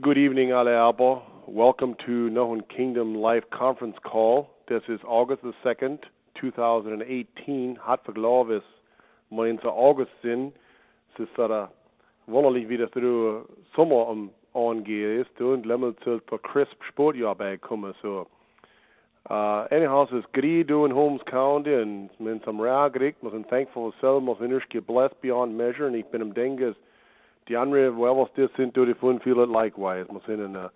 Good evening, alle aber. Welcome to Known Kingdom Life Conference Call. This is August the 2nd, 2018. Hat verglaubis, mein zu August sind. Es ist da wunderlich, wie das du Sommer am angeht ist. Und lämmel zu per crisp Sportjahr beikommen. So. Uh, anyhow, it's great doing Holmes County and men some ragrik. Wir sind thankful for sind nicht blessed beyond measure. Und ich bin im die anderen wel still sind die feel it likewise. Wir sind in a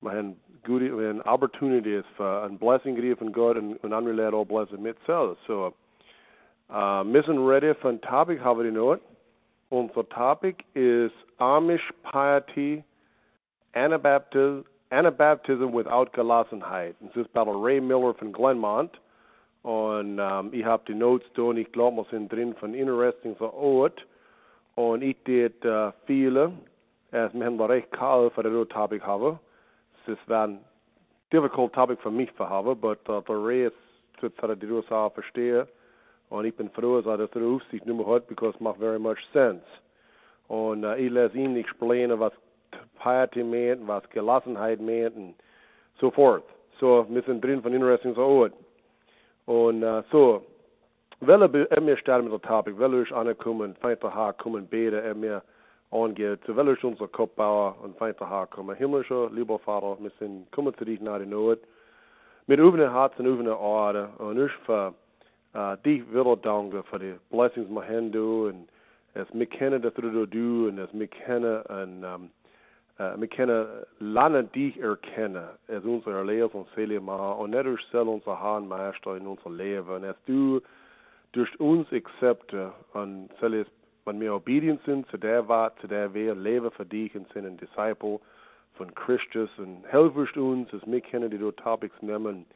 wir haben gute wir opportunities for and blessing grief von Gott und, und andere Leute auch blessing mitself. So uh, missing ready for a topic you know it. Unser topic is Amish piety, Anabaptism, Anabaptism without Gelassenheit. Das ist bei Ray Miller von Glenmont. Und um, ich habe die Notes da und ich glaube, wir sind drin von interesting for Ort. Und ich det uh, viele, als wir haben recht kalt für das Topic haben. Es ist ein difficult Topic für mich zu haben, aber uh, der Rest wird für die USA verstehen. Und ich bin froh, dass das Aufsicht nicht mehr hat, because it macht very much sense. Und uh, ich lasse ihn explainen, was Piety meint, was Gelassenheit meint und so fort. So, wir sind drin von interesting so. Und uh, so, Welle er mir starten mit der Topic, welle ich ankommen, feinte Haar kommen, bete er mir angeht, so welle ich unser Kopf bauen und feinte Haar kommen. Himmlischer, lieber Vater, wir sind kommen zu dich nach der Not, mit offenen Herzen, offenen Ohren, und ich für uh, dich wieder danke für die Blessings, haben du, und es mir kennen, dass du du, und es mir kennen, und um, uh, wir können lange dich erkennen, als unser Lehrer und Seele machen, und nicht uns selbst unser Herrn, Meister in unser Leben, und als du durch uns akzepte und selbst wenn wir obedient sind zu der Wahrheit, zu der wir leben und sind ein Disciple von Christus und helfst uns, als wir kennen, die Topics nehmen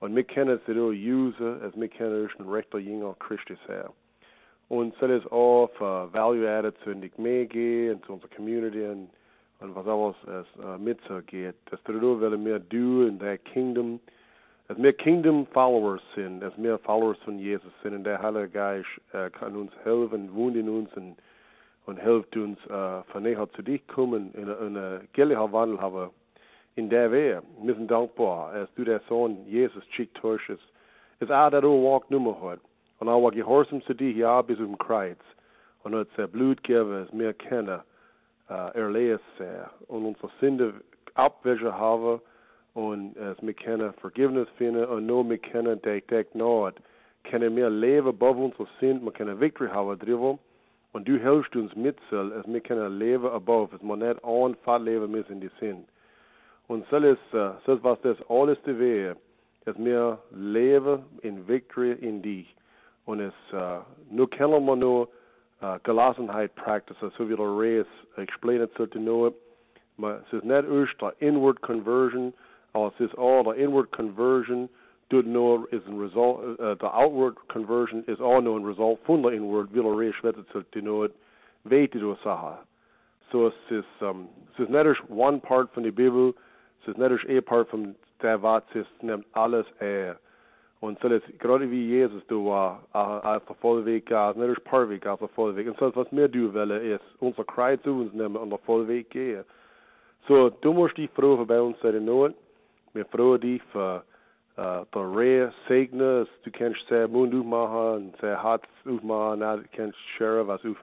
und wir kennen, die du use, als wir kennen, ein rechter Jünger Christus her. Und soll es auch für Value Added zu nicht mehr gehen, zu unserer Community und, und was alles es uh, mitzugeht. Dass du will mehr du in der Kingdom, als wir Kingdom Followers sind, als wir Followers von Jesus sind, und der Heilige Geist äh, kann uns helfen, wohnt in uns und, und hilft uns, äh, von näher zu dich kommen, in einer geistlichen Wandel haben, in der wir, sind dankbar, als du der Sohn Jesus schickt hast, ist, ist auch der walk nummer hat. Und auch gehorsam zu dich, ja, bis zum Kreuz. Und hat sein Blut gegeben, als wir kennen, äh, erlesen, und unsere Sünde abwischen haben, und als wir können Vergifnis finden und nur wir können Tag not, können wir leben above unsere Sinn, wir können Victory haben drüber und du hilfst uns mit, als wir können leben above, als wir nicht einfach leben müssen in die Sinn. Und so ist, uh, so was das alles wäre, dass wir leben in Victory in dich. Und es, uh, nur können wir nur uh, Gelassenheit practice, so wie der Reis explained sollte nur, es ist nicht erst Inward Conversion, uh, says, all the inward conversion do know is in result, uh, the outward conversion is all known result from the inward, vil og reisvettet til til noget, vet du saha. Så es ist, um, ist nicht one part von der Bibel, ist nicht a part der Wahrheit, es nimmt alles er. Und so ist gerade wie Jesus du war, auf der Vollweg, also nicht Parweg, auf der Vollweg. Und so was wir tun wollen, ist, unser Kreuz zu uns nehmen und der Vollweg gehen. So, du musst dich froh bei uns sein, Not. Wir freuen dich für uh, der Rehe segne, du kannst sehr Mund aufmachen und sehr hart aufmachen, du kannst share, was auf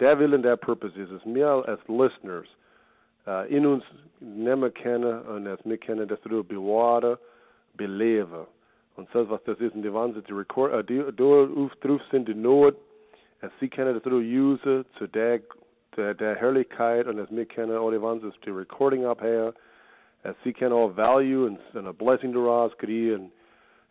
der Willen der Purpose ist. Es mir als Listeners uh, in uns nehmen kennen und als wir kennen, dass du bewahren, beleben. Und so was das ist, und die Wahnsinn, die Record, uh, die, auf drauf sind, die Not, als sie kennen, dass du use zu der, der, der Herrlichkeit und als wir kennen, all die Wahnsinn, die Recording abher, sie kennen auch Value und, und a Blessing daraus kriegen.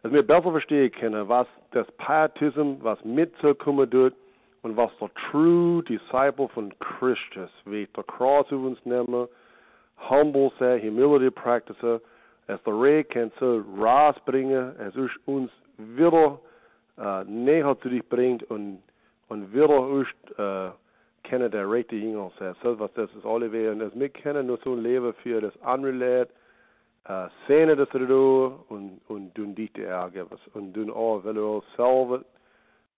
Dass wir besser verstehen können, was das Pietism, was mitzukommen tut und was der True Disciple von Christus wird. Der Kreuz auf uns nehmen, humble sein, Humility practice, als der Reh kann so rausbringen, als uns wieder uh, näher zu dich bringt und, und wieder uns uh, kennen der rechte Jünger selbst. was das ist alle wir und das wir kennen nur so ein Leben für das andere Leid, uh, sehne das du und und tun dich die Ärger und tun auch, weil du selber,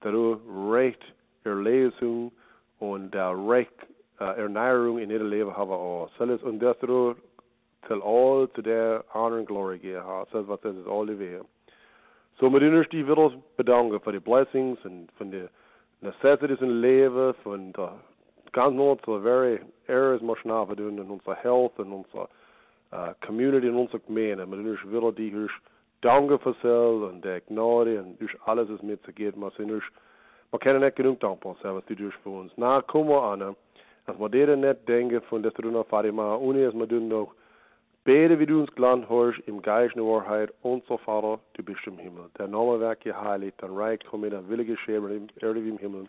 dass du recht Erlesung und der recht uh, ernæring i dette livet har og således understøtter til all to their honor and glory gear ha says what this is all the so med inderst vil os bedanke for de blessings and for the necessities in leven von der ganz not so very areas much now for doing in unser health and unser uh, community in unser gemeinde med innerst will die hirsch danke for sel und der ignore und dus alles is mit zu geben was innerst man kann nicht genug dankbar sein was du durch für uns na komm mal an als man dir nicht denken von das du noch Fatima ohne dass man du noch Bete, wie du uns gelernt hast, im Geist der Wahrheit, unser Vater, du bist im Himmel. Der Name wird geheiligt, dein Reich komme, dein Wille geschehe, im Erde wie im Himmel.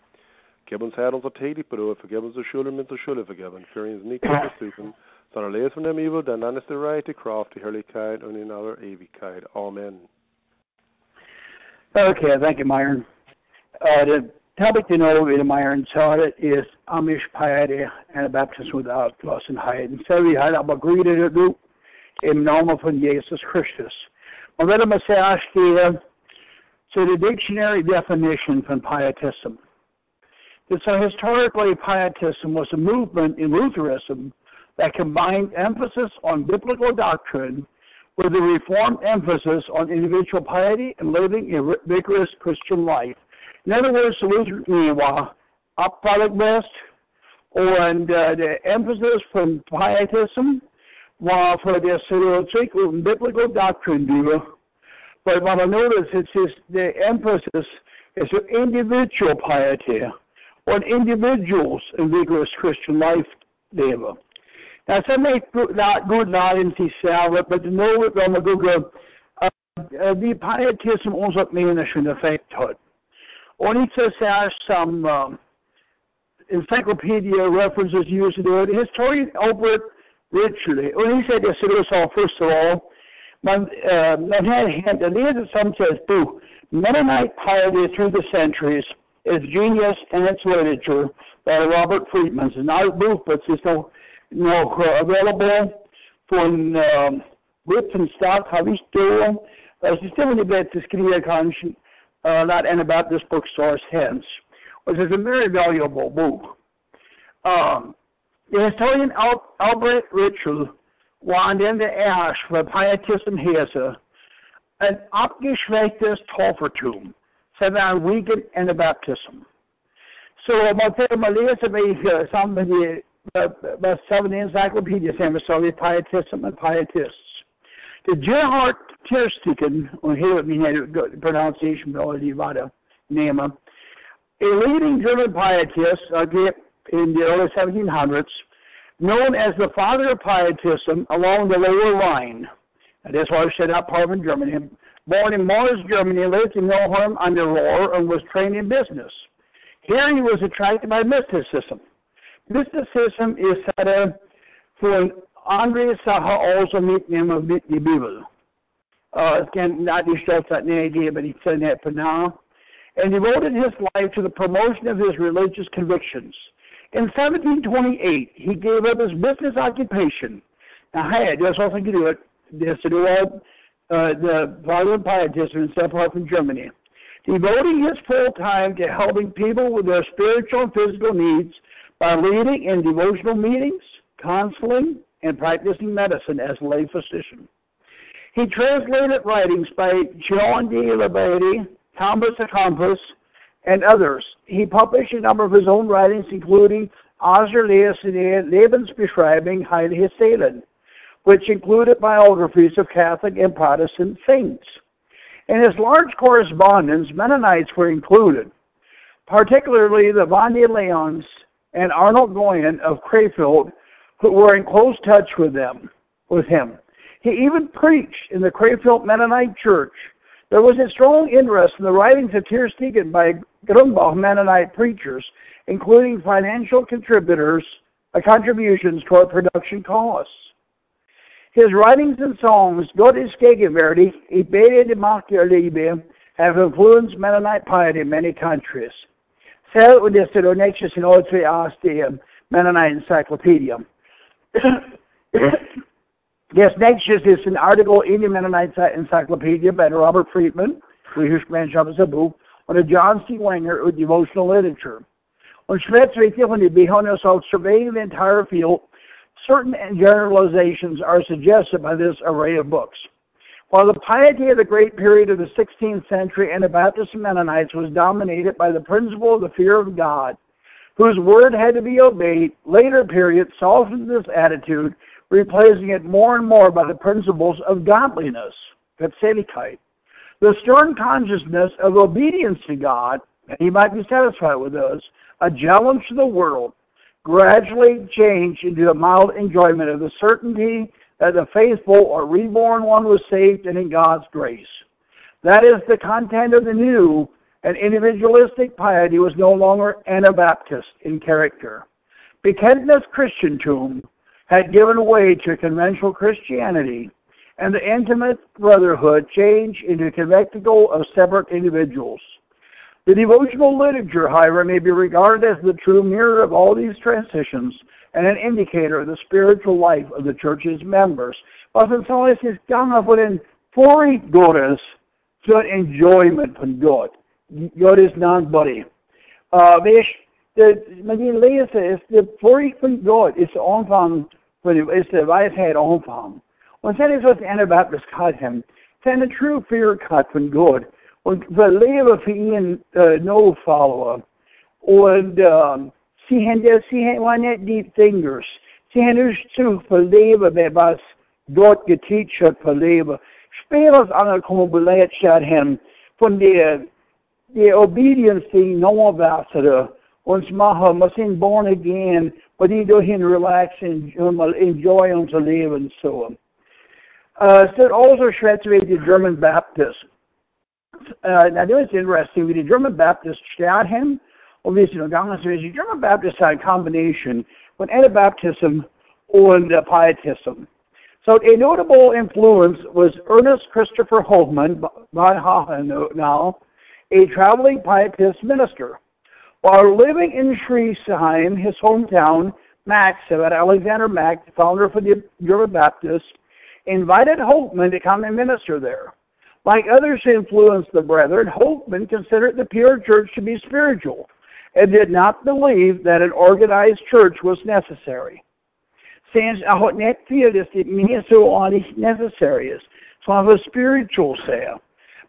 Gib uns Herr unser täglich Brot, vergib uns die Schuld mit der Schuld vergeben. Führe uns nicht in Versuchen, sondern lese von dem Übel, denn dann ist der Reich, die Kraft, die Herrlichkeit und in aller Ewigkeit. Amen. Okay, thank you, Myron. Uh, the topic to know in Myron taught it is Amish piety and a baptism without Gelassenheit. And so we had aber Grüde du im Namen von Jesus Christus. Und wenn wir zuerst gehen to the dictionary definition von pietism. So historically, pietism was a movement in Lutheranism that combined emphasis on biblical doctrine with a reformed emphasis on individual piety and living a vigorous Christian life. In other words, the Lutheran war abfallend und uh, the emphasis from pietism war for the Theologie und biblical doctrine über. But what I notice it's just the emphasis is on individual piety, on individuals in vigorous Christian life leven. Nou, ze heeft goed nadenken zichzelf, maar de nodig om te googlen wie pietism ons op menischen effect hat. Und ich says some um, encyclopedia references used to do it. Historian Albert Ridgely, och he said this to us first of all, uh, man had had, and these some says boo, Mennonite piety through the centuries is genius and its literature by Robert Friedman. It's not a book, but it's no, no available von um, Wittenstock habe ich da. Es ist immer nicht besser skriva kanske, uh, not Anabaptist bookstores hence, which is a very valuable book. Um, the historian Al- Albert Ritschel warned in the Ash for Pietism Hese ein abgeschwächtes Taufertum, sondern weakened Anabaptism. So, man kan man läsa med sammen med vad seven encyclopedias and säger vi pietism and pietists. The Gerhard Tersteegen, och here min pronunciation av de var nema, a leading German pietist uh, in the early 1700s, known as the father of pietism along the lower Rhine. That's why I said up part of Germany. Born in Moers, Germany, lived in Mülheim an der Ruhr and was trained in business. Here he was attracted by mysticism. Mysticism is said von André Saha also mitnehmen mit die Bibel. Uh, ich kann nicht stolz hat eine Idee, aber ich said that for now. And devoted his life to the promotion of his religious convictions. In 1728, he gave up his business occupation. Now, hey, all I could do it. This to do all uh, the of pietism and stuff apart from Germany. Devoting his full time to helping people with their spiritual and physical needs by leading in devotional meetings, counseling, and practicing medicine as a lay physician. He translated writings by John D. Labadie, Thomas à Kempis, and others. He published a number of his own writings, including Auserlesene Lebensbeschreibung Heilige Seelen, which included biographies of Catholic and Protestant saints. In his large correspondence, Mennonites were included, particularly the Von der Leyens and Arnold Goyen of Krefeld, who were in close touch with them, with him. He even preached in the Krefeld Mennonite Church. There was a strong interest in the writings of Tersteegen by Grumbach Mennonite preachers, including financial contributors, uh, contributions toward production costs. His writings and songs, ist gegenwärtig, Ich bete die Macht der Liebe, have influenced Mennonite piety in many countries. Cell und das Thessaloniches in all three aus der Mennonite Encyclopedia. yes, next is an article in the Mennonite Encyclopedia by Robert Friedman, is a John C. Wenger of devotional literature. Und Schmetzwickel, when you behold yourself surveying the entire field, certain generalizations are suggested by this array of books. While the piety of the great period of the 16th century Anabaptist Mennonites was dominated by the principle of the fear of God, whose word had to be obeyed, later periods softened this attitude, replacing it more and more by the principles of godliness, Gottseligkeit. The stern consciousness of obedience to God, and he might be satisfied with those, a challenge to the world, gradually changed into a mild enjoyment of the certainty that the faithful or reborn one was saved and in God's grace. That is the content of the new, and individualistic piety was no longer Anabaptist in character. Bekenntnis Christentum had given way to conventional Christianity, and the intimate brotherhood changed into a conventicle of separate individuals. The devotional literature, however, may be regarded as the true mirror of all these transitions and an indicator of the spiritual life of the church's members. Is, is gangen voor een voorrie Gottes zo'n enjoyment van God. God is non-body. Uh, wees, de, met die lezen is de voorrie van God is de omvang, is de wijsheid omvang. Want dat is wat de Anabaptist cut hem. Zijn de true fear cut van God. Wir leben für ihn äh, No-Follower. Und um, Sie haben, Sie haben nicht die Fingers. Sie haben nicht zu verleben, was Gott geteacht hat verleben. Später angekommen belehrt haben von der, der Obedience, die Noah wasser uns machen, wir sind born again, aber die dahin relaxen und enjoy unser Leben so. Uh, es wird also schwer wie die German Baptists. Uh, now, this is interesting. Wie die German stärken und wie es in die German Baptists had a combination with Anabaptism and uh, Pietism. So a notable influence was Ernest Christopher Hochmann, now, a traveling Pietist minister. While living in Schriesheim, his hometown, Mack, about Alexander Mack, founder of the German Baptists, invited Hochmann to come and minister there. Like others who influenced the brethren, Hochmann considered the pure church to be spiritual and did not believe that an organized church was necessary. Sinds auch nicht viel, dass die mir so auch nicht necessary is. So a spiritual sale.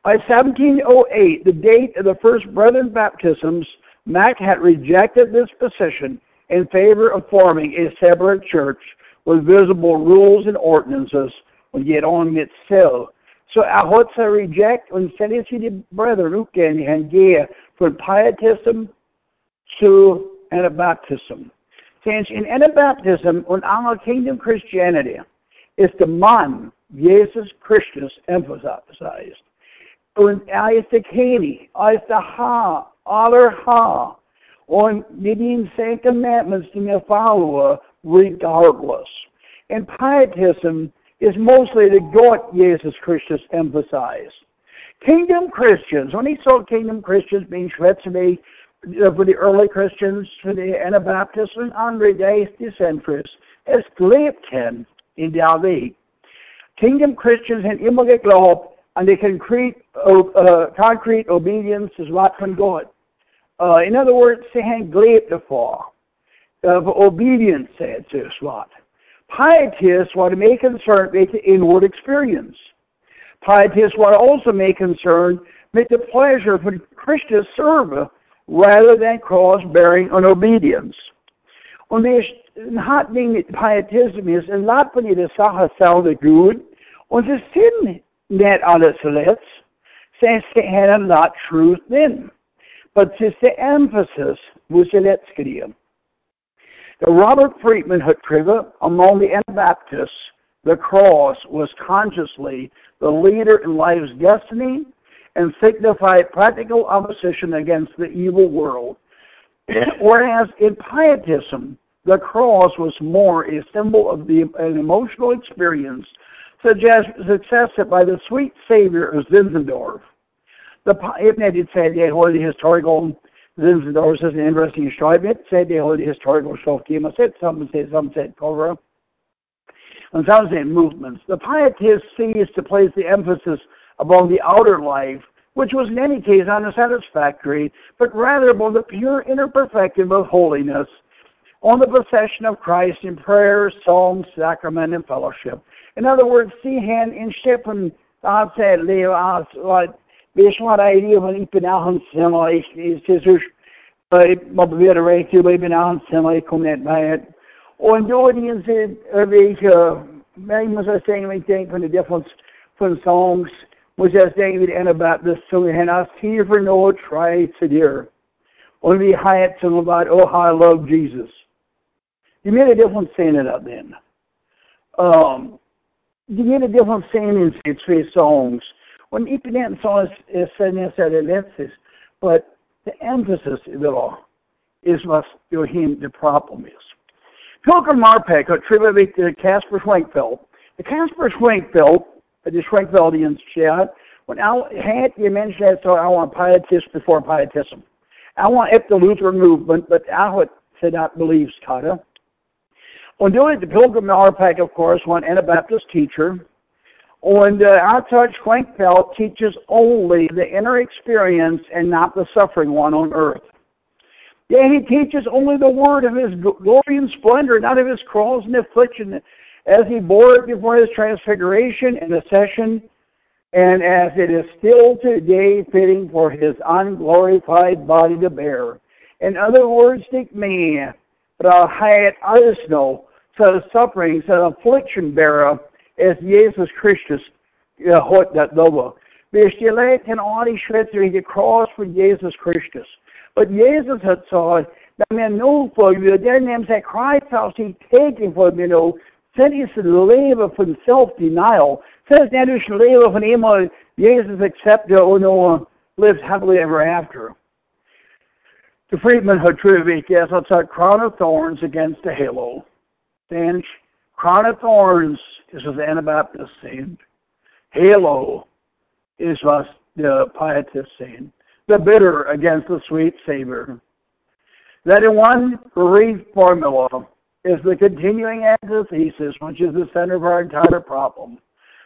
By 1708, the date of the first Brethren baptisms, Mack had rejected this position in favor of forming a separate church with visible rules and ordinances yet on itself. So er hat sie reject sie die Brethren aufgehen gehe von Pietism to Anabaptism. Since in Anabaptism und our Kingdom Christianity is the man Jesus Christus emphasized. Und er ist der König, er ist der Herr, aller Herr. Und mit Ten Commandments, die wir followen, regardless. And Pietism is mostly the God Jesus Christus emphasized. Kingdom Christians, when he saw Kingdom Christians being Schwetzerby, uh, for the early Christians, for the Anabaptists and andere Decentris, es lebten in der Welt. Kingdom Christians had immer geglaubt an the concrete, uh, concrete obedience is Wort von Gott. Uh, in other words, sie haben gelebt davor. Of obedience, said this Wort. Pietists want to make concern with the inward experience. Pietists to also make concern with the pleasure of Christian service rather than cross-bearing and obedience. Und wir hatten mit Pietism ist ein Lot von jeder Sache sounded gut und es sind nicht alles let's. Since they had a lot truth in. But it's the emphasis was the let's The Robert Friedman had priva among the Anabaptists, the cross was consciously the leader in life's destiny and signified practical opposition against the evil world. Whereas in Pietism, the cross was more a symbol of the, an emotional experience suggested by the sweet Savior of Zinzendorf. The Ibn did say they hold the historical Zinzendorf is an interesting. It said they hold historical came. I said some said some said cover. And some said movements. The Pietists seized to place the emphasis upon the outer life which was in any case unsatisfactory, but rather both the pure inner perfecting of holiness, on the procession of Christ in prayer, psalm, sacrament, and fellowship. In other words, see hand in steppen said, Leo as wat wees wat hy die van sin is is Jesus by maar weer reg toe by penagen sin hy kom net by het. En door die in er wees many must I saying we think from the difference from songs was as David and about this so and I see for no try to dear. Only high at some about oh how I love Jesus. You made a difference saying it up then. Um, you made a difference saying in three songs. When inte den sång är sen jag säger det but the emphasis of it all is what your him the problem is. Pilgrim Marpeck attributed to Caspar Schwenkfeld. The Caspar Schwenkfeld, the Schwenkfeldians chat, uh, when I had you mentioned that, so I want pietism before pietism. I want up the Lutheran movement, but I would say that believes Kata. Und doing the Pilgrim Marpeck, of course, one Anabaptist teacher. And uh, our touch Schwenkfeld teaches only the inner experience and not the suffering one on earth. Yeah, he teaches only the word of his glory and splendor, not of his cross and affliction, as he bore it before his transfiguration and ascension, and as it is still today fitting for his unglorified body to bear. In other words, think me, but I'll hide others know så suffering, så affliction bearer, as Jesus Christus uh, hat that lover. Wir stellen den Adi Schwitzer in die Cross von Jesus Christus. But Jesus hat gesagt, that man nu for you, der nimmt sig Christ aus die taking for you know, sen is the leven from self-denial. Says när du ska leva från immer Jesus accepted och no lives happily ever after. The Friedman had true yes, that's a crown of thorns against a halo stench. Crown of thorns is the Anabaptist saying. Halo is what the pietist saying. The bitter against the sweet savor. That in one brief formula is the continuing antithesis, which is the center of our entire problem.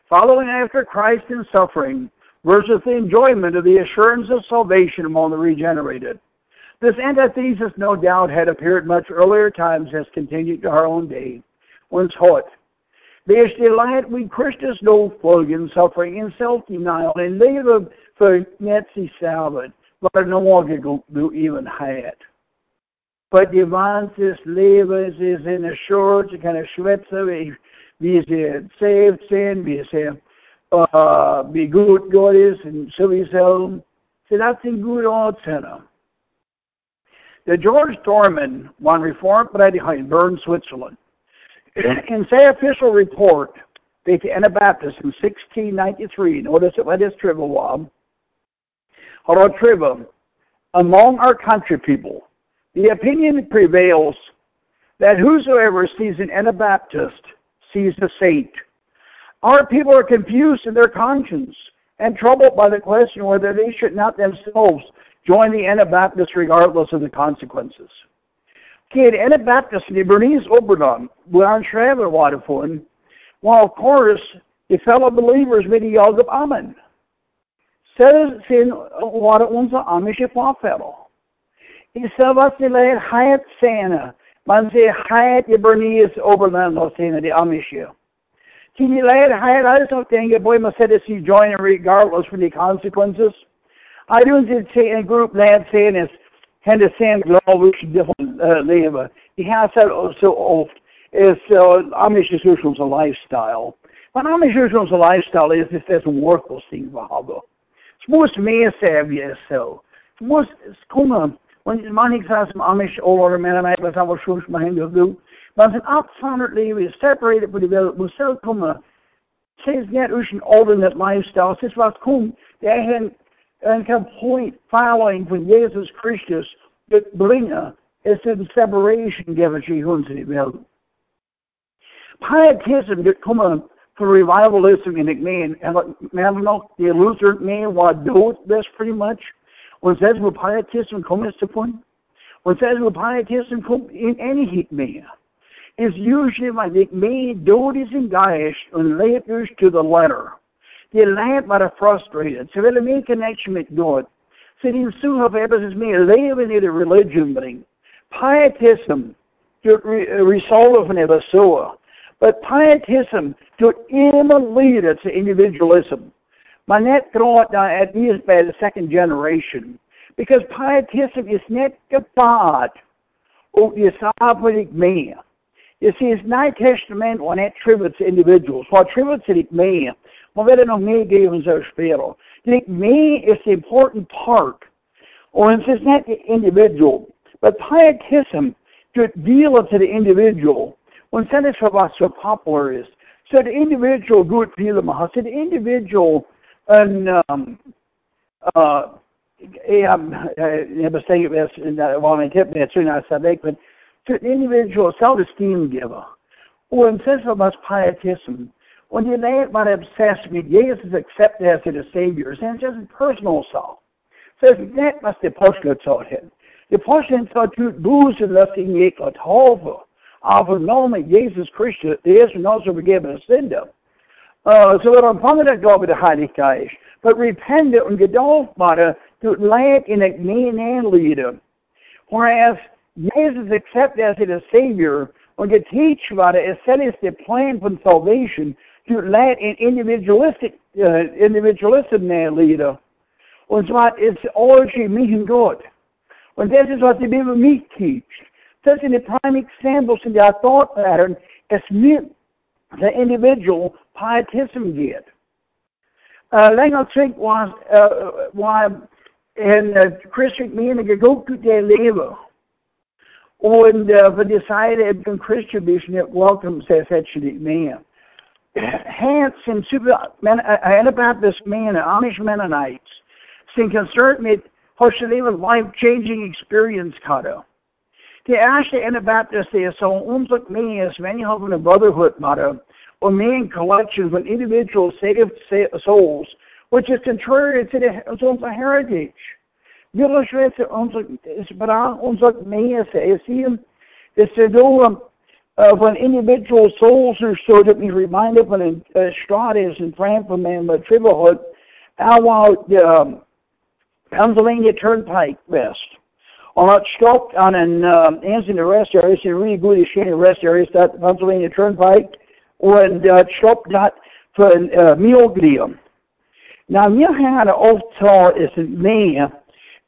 Following after Christ in suffering versus the enjoyment of the assurance of salvation among the regenerated. This antithesis, no doubt, had appeared much earlier times, has continued to our own day. Once hot. There's delight we Christus no folgen suffering and self-denial and leven för Nazi salvet, vad no longer do even had. But des Lebens ist in assured, sie kann schwätzen, wie, wie sie saved sind, wie uh, wie gut Gott ist und sowieso. So that's in good old center. The George Thormann, one reformed Prediger in Bern, Switzerland. In say official report, the Anabaptist in 1693, notice it what his trivia was. Hello, trivia. Among our country people, the opinion prevails that whosoever sees an Anabaptist sees a saint. Our people are confused in their conscience and troubled by the question whether they should not themselves Join the Anabaptists regardless of the consequences. Kid, Anabaptists in Bernese Oberland, wir schreiben war davon, while of course the fellow believers mit die Jagd auf Amen. Zelfs sind waren unsere amische Vorfälle. Ich sage, was die Leute heute sehen, man sie heute die Bernese Oberland sehen, die amische. Die Leute heute alles noch denken, boy, man said, sie join regardless of the consequences. I don't say in group land saying is hände sen glovish different uh, leva. He has that so oft is uh, Amish usually a lifestyle. But Amish usually a lifestyle is if there's worthless thing behalve. Es muss mehr sein wie es so. Es muss, es kommen, wenn man nicht sagt, Amish oder Mennonite, was aber schon mal hingegangen Man sind 800 Leben separated from the Welt, muss so kommen. Es ist nicht ein alternate lifestyle, es ist was kommt, der and complete following von Jesus Christus that bringe es in separation geben sie uns in die Welt. Pietism wird kommen for revivalism in McMahon, and man noch die Lutheran man war dort this pretty much. Und selbst wo Pietism kommt ist davon. Und selbst wo Pietism kommt in any heat mehr. Is usually when the man dort ist in Geist und lebt to the letter. Die Leid waren frustrated. Ze willen meer connection met God. Ze die zoeken hebben ze meer leven in de religion brengen. Pietism doet uh, resolve van hebben zo. But pietism doet immer leiden to individualism. Maar net groot uh, at least by the second generation. Because pietism is net gebaat op je zakelijk meer. You see, it's Nieuwe Testament wat net tributes individuals. Wat tributes ik meer. Willen nog meer geven zo spelen. Ik me is the important part. Or it's not the individual. But pietism should deal to the individual. When that is what so popular is. So the individual good feel So the individual and um uh ja, jag heb det var min tipp med tror jag sa det men to the individual self-esteem giver. Och en sense of us pietism. When you lay man obsessed with Jesus is accepted as the Savior, and just personal so. self. Så det måste apostlen ta henne. Apostlen tar ut boselösning gick åt havet. Av namnet Jesus det är som också förgivna synder. Uh, så de fångade gav det Heilige Geist. But repente und gedauft bara to land in a mean leader. Whereas Jesus accepted as his Savior when und teach about it, it set is the plan for salvation to land in individualistic, uh, individualistic leader. Und zwar ist Orgy mean Gott. Und das ist, was die Bibel teacht. Das sind die prime examples in der thought pattern, es mir the individual pietism geht. Uh, länger zurück war, uh, war in uh, Christian menige gut der Leben. Und uh, decided, ich bin Christian, ich nicht welcome, says actually mehr. Hence, in super, men, Amish Mennonites, sin concerned har sin livet life-changing experience karo. Det eerste Anabaptist is so onzak me as many of a brotherhood motto, or main collection of individual saved souls, which is contrary to the onze heritage. Jullie weten onze spraak, onze mees, is hier, is de doel van individual souls or so that we reminded van een uh, straat is in Frankfurt, man, but Tribbehood, our um, Pennsylvania Turnpike West. On dat stopt aan een uh, eens in rest area, is een really good shady rest area, is dat Pennsylvania Turnpike. En dat stopt dat voor een uh, mealgrill. Now, you an altar is a man.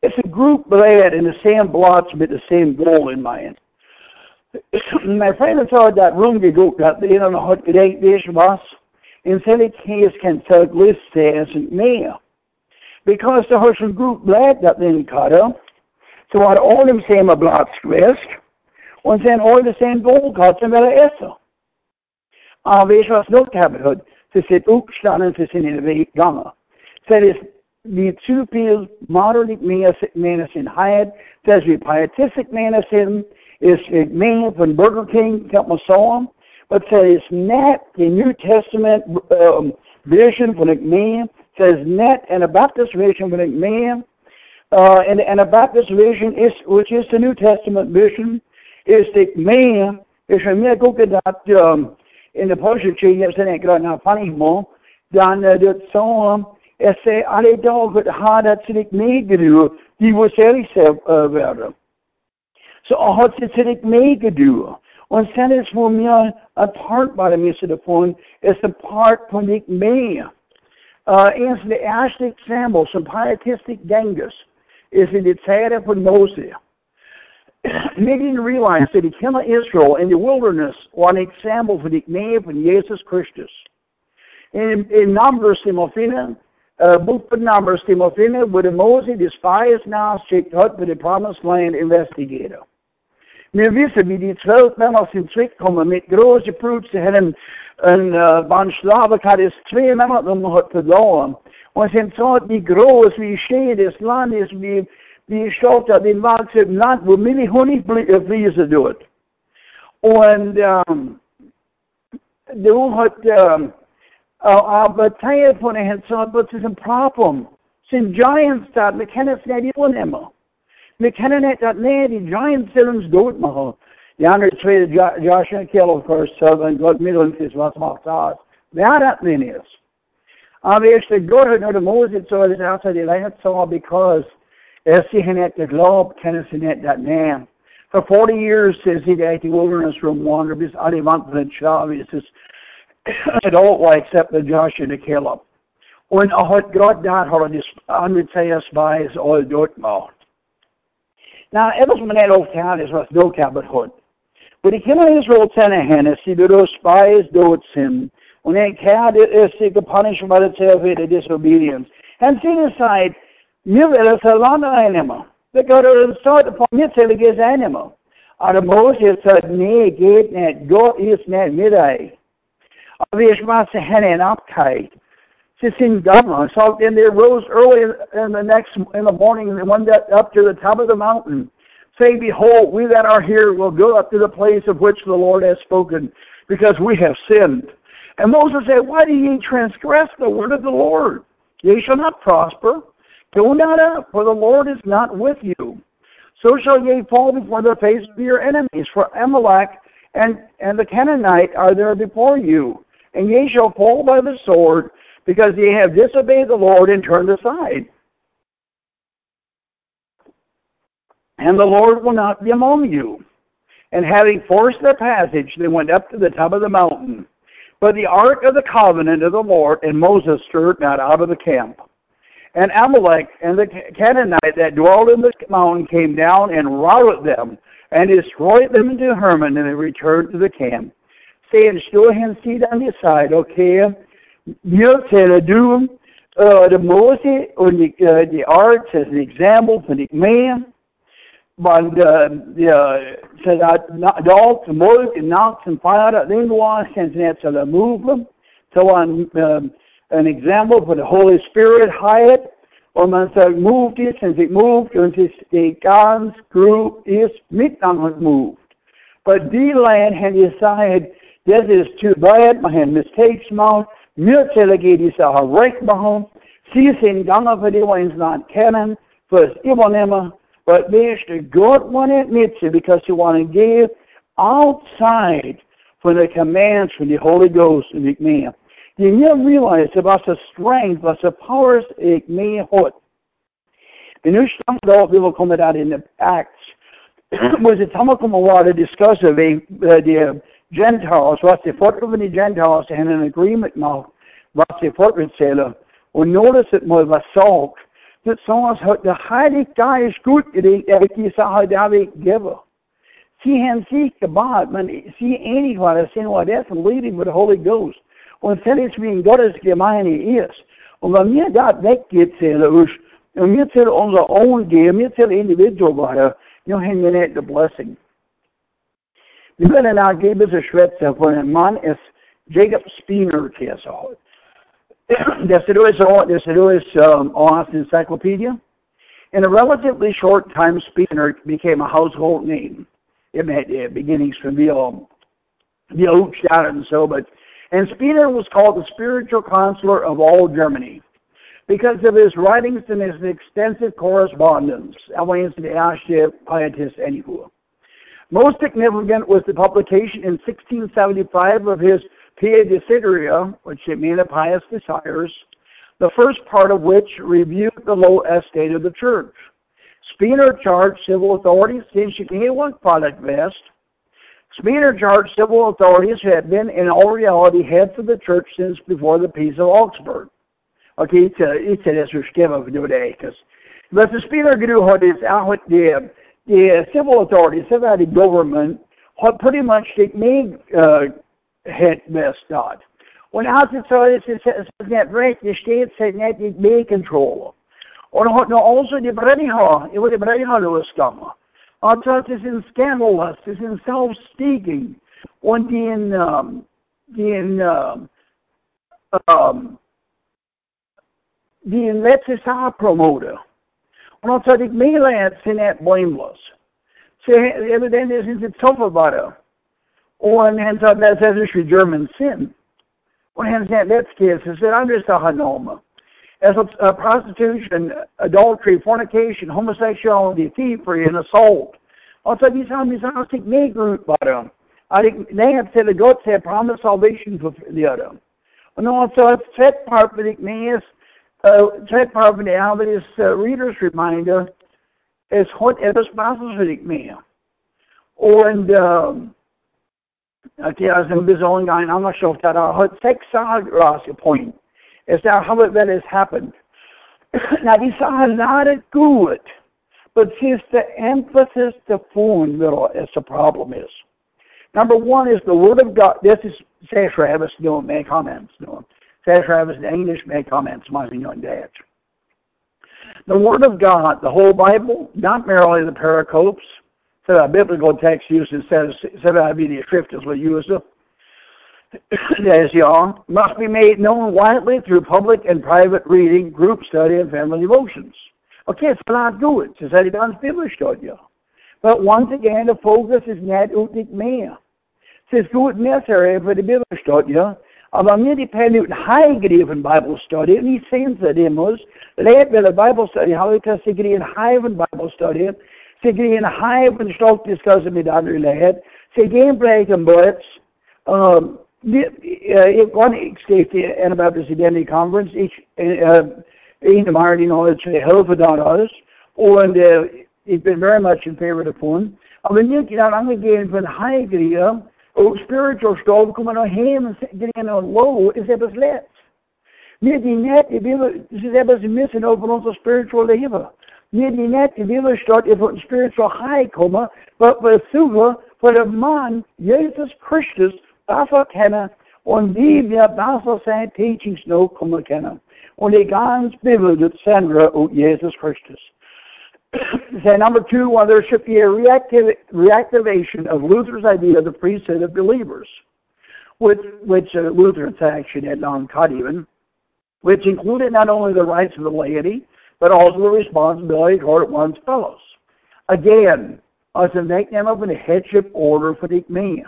It's a group led in the same blocks with the same goal in mind. My friend thought that room geguckt hat, der dann hat gedacht, weißt du was? In seine Case kan liste as mehr. because the Hushen group blev that then cut up. Så var det all de samma blodsskväsk och sen all de same goldkatten med Essa. Av er som snart har till sitt uppstånden till sin gånger. Så det vi tupil moderligt menacinghet, says vi pietistic menacing, is it man from Burger King, kan man så But says not the New Testament um, vision from a man says net and a Baptist vision a man. Uh, and, and a Baptist vision is, which is the New Testament vision, is the man, is een meer gucken dat um, in de positie, je zijn ik gerade naar funny mo, dan uh, dat zo, er zei alle dagen had dat ze niet meegedoen, die was ehrlich uh, werden. So er hat sie ziemlich meegedoen. Und sen ist für mir ein Part bei der Messe davon, ist ein Part von ich mehr. Uh, eens de eerste example, some pietistic Genghis, is in the Tzaddik von Moses. Making realize that king of Israel in the wilderness an example for the name of Jesus Christus. In, in Numbers, Timophina, uh, book of Numbers, Timophina, with Moses despised now, checked out the promised land investigator. Wir wissen, wie die zwölf Männer sind zurückgekommen mit großen Brut. Sie haben een uh, van Slavik had is twee maanden had verloren. Und sie so wie groß, wie schön das Land ist, wie, wie stolz dat in was im Land, wo Milch Honig fließen tut. Und ähm, du hat ähm, aber Teil von den hat gesagt, was ist ein Problem? Sind Giants da, wir können es nicht übernehmen. Wir können nicht das nicht, die Giants sollen uns gut machen. The andere tweede Joshua Kill, of course, Southern God Midland is wat macht aus. Wer dat men is. Obviously, Gott hat de Moses so das also die saw because as he had the globe, Kenneth had that man. For 40 years, says he, that the wilderness room wander, bis alle wandten den Schaf, es ist, it all except the Joshua and the Caleb. Und auch hat Gott da, hat er das andere spies all dort gemacht. Now, etwas man nicht aufgehört ist, was no Cabot hat. But die Kinder Israel zählen, sie durch spies dort sind. Und er kann sich gepunished by the disobedience. And see the side, mir will es alleine einnehmen. Det går att starta på mitt heliges animal. Och Moses sa, nej, geht nicht, Gott ist nicht mit dig. Och vi måste henne en uptight. Sie sind dumb. So then they rose early in the next in the morning and they went up to the top of the mountain, saying, Behold, we that are here will go up to the place of which the Lord has spoken, because we have sinned. And Moses said, Why do ye transgress the word of the Lord? Ye shall not prosper. Go not up, for the Lord is not with you. So shall ye fall before the face of your enemies, for Amalek and, and the Canaanite are there before you. And ye shall fall by the sword, because ye have disobeyed the Lord and turned aside. And the Lord will not be among you. And having forced their passage, they went up to the top of the mountain. But the ark of the covenant of the Lord and Moses stirred not out of the camp. And Amalek and the Canaanite that dwelt in the mountain came down and routed them and destroyed them into Hormah, and they returned to the camp, saying, Stå hen on vid side, okay, du uh, de Mose und die, uh, die Arts as an example for the man, but uh, the, så att dalt och mörk och natt som fire, den var sen net så the movement, so on um, an example for the Holy Spirit Hyatt, und man sagt, moved ist, und sie moved, und es die ganz Group ist miteinander moved. But die Land had decided, this is too bad, had mistakes gemacht, die Sache recht machen, sie sind gegangen für die, die uns nicht kennen, fürs Übernehmen, but Mr. God wanted mit sie, because he wanted to give outside from the commands from the Holy Ghost the man. You to realize about the strength, about the powers it may hold. Nu staan we op, we will come out in the Acts, was het allemaal komen worden discussen bij de Gentiles, wat de volken van de Gentiles hebben een agreement gemaakt, wat ze voortstellen. En notice het maar was zalk, dat zoals de Heilige Geist goed gedaan, dat ik die Sache David geven. Sie haben sich gebaut, man, sie ähnlich war, das sind war das leading with the Holy Ghost. und völlig wie in Gottes Gemeinde ist. Und wenn wir da weggeht, und wir zu unser own gehen, wir zu individual weiter, dann haben wir nicht die Blessing. Wir werden dann geben eine Schwätze von einem Mann, ist Jacob Spener, der so. Das ist auch, das ist um, aus Encyclopedia. In a relatively short time, Spener became a household name. It had uh, beginnings from the, um, the Oakstad and so, but and Spener was called the spiritual counselor of all Germany because of his writings and his extensive correspondence. Most significant was the publication in 1675 of his Pia Desideria, which it means a pious desires, the first part of which reviewed the low estate of the church. Spener charged civil authorities since you can't work product best Spener charged civil authorities who had been in all reality heads of the church since before the Peace of Augsburg. Okay, it's a, it's a det skriva för det But the Spener group had this out the the civil authorities, the government, had pretty much med uh, het bestad. Och alltså så är det net rätt, det steht sig net i med kontroll. Och de har också det bredde har, det var det bredde har det skamma. Also es ist scandalous, es ist self-seeking und den, um, den, um, um, den letztes Jahr promoter. Mailand sind nicht blameless. Så evident är inte tuffa bara. Och han sa, det är just German sin. Och han sa, let's kiss. I said, I'm just a hanoma as uh, prostitution, adultery, fornication, homosexuality, thievery, and assault. Also, die haben die Sachen sich mehr gut waren. Also, they have said, God said, promise salvation for the other. Und also het vetpart wat ik meest, uh, het vetpart van de avond is uh, readers reminder, is wat etwas wat ik meer. Und um, okay, also ein bisschen angeschaut hat, er hat sechs Sachen rausgepoint. Ist da, how well has happened. now, die not a good, but it's the emphasis the phone little as the problem is. Number one is the Word of God. This is Sarah Travis doing make comments. No, Sarah Travis in English make comments. My young dad. The Word of God, the whole Bible, not merely the pericopes, so a biblical text used instead of instead of the script is what used. As y'all must be made known widely through public and private reading, group study, and family devotions. Okay, it's not good. Så säger det hans bibelstudier. But once again, the focus is not utik mer. Så it's good necessary for the bibelstudier. Aber mir depende ut heigeven Bible study, and he sends it in us. Let the Bible study, how it can sig in heiven Bible study, sig in heiven stolt discussen med andre led, sig in breken blitz, um, ik kan ik steek en about this identity conference, each, uh, in de maar die knowledge dan alles, and uh, ik ben very much in favor daarvan. Aber niet dan aangegeven van heigeven, och spiritual kommer nog hem och grejerna low is die vi vill, det är etwas missing over onze spiritual leven. Med die net, vi vill start a spiritual high kommer, but för suva, för en man, Jesus Kristus, därför känna, och vi vill därför säga teachings no kommer känna. Och det är ganz bibliskt sändra åt Jesus Kristus. Say number two, well, there should be a reactiv- reactivation of Luther's idea of the priesthood of believers, which, which uh, Lutherans actually had long cut even, which included not only the rights of the laity, but also the responsibility toward one's fellows. Again, as a nickname of a headship order for the man.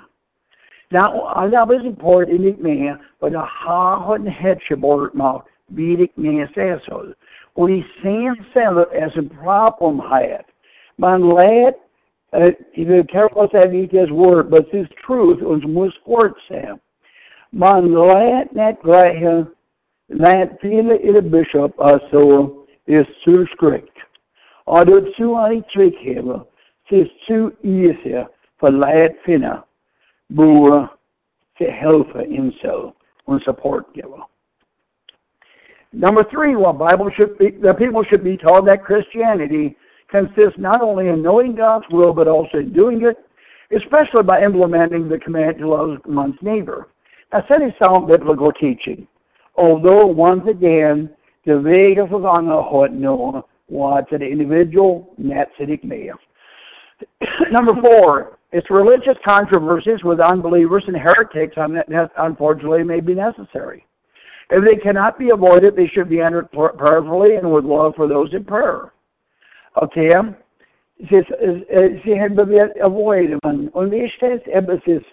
Now, I that was important in man, but a hard headship order mouth, be the man says so. Och de senställer är en problem här. Man lät, uh, careful to have each his word, but his truth was most fortsam. Man lät net greja, lät fila i the bishop alltså är så strikt. Och det är så han i trick här, det är så easy för lät finna bo till hjälpa insel och support giver. Number three, well, Bible should be, the people should be taught that Christianity consists not only in knowing God's will, but also in doing it, especially by implementing the command to love one's neighbor. Now, is sound biblical teaching. Although, once again, the för gångna har nå vad the individual nätsidigt med. Number four, it's religious controversies with unbelievers and heretics that unfortunately may be necessary. If they cannot be avoided, they should be entered prayerfully and with love for those in prayer. Okay? Sie, sie haben avoid man. Und wie steht es ist,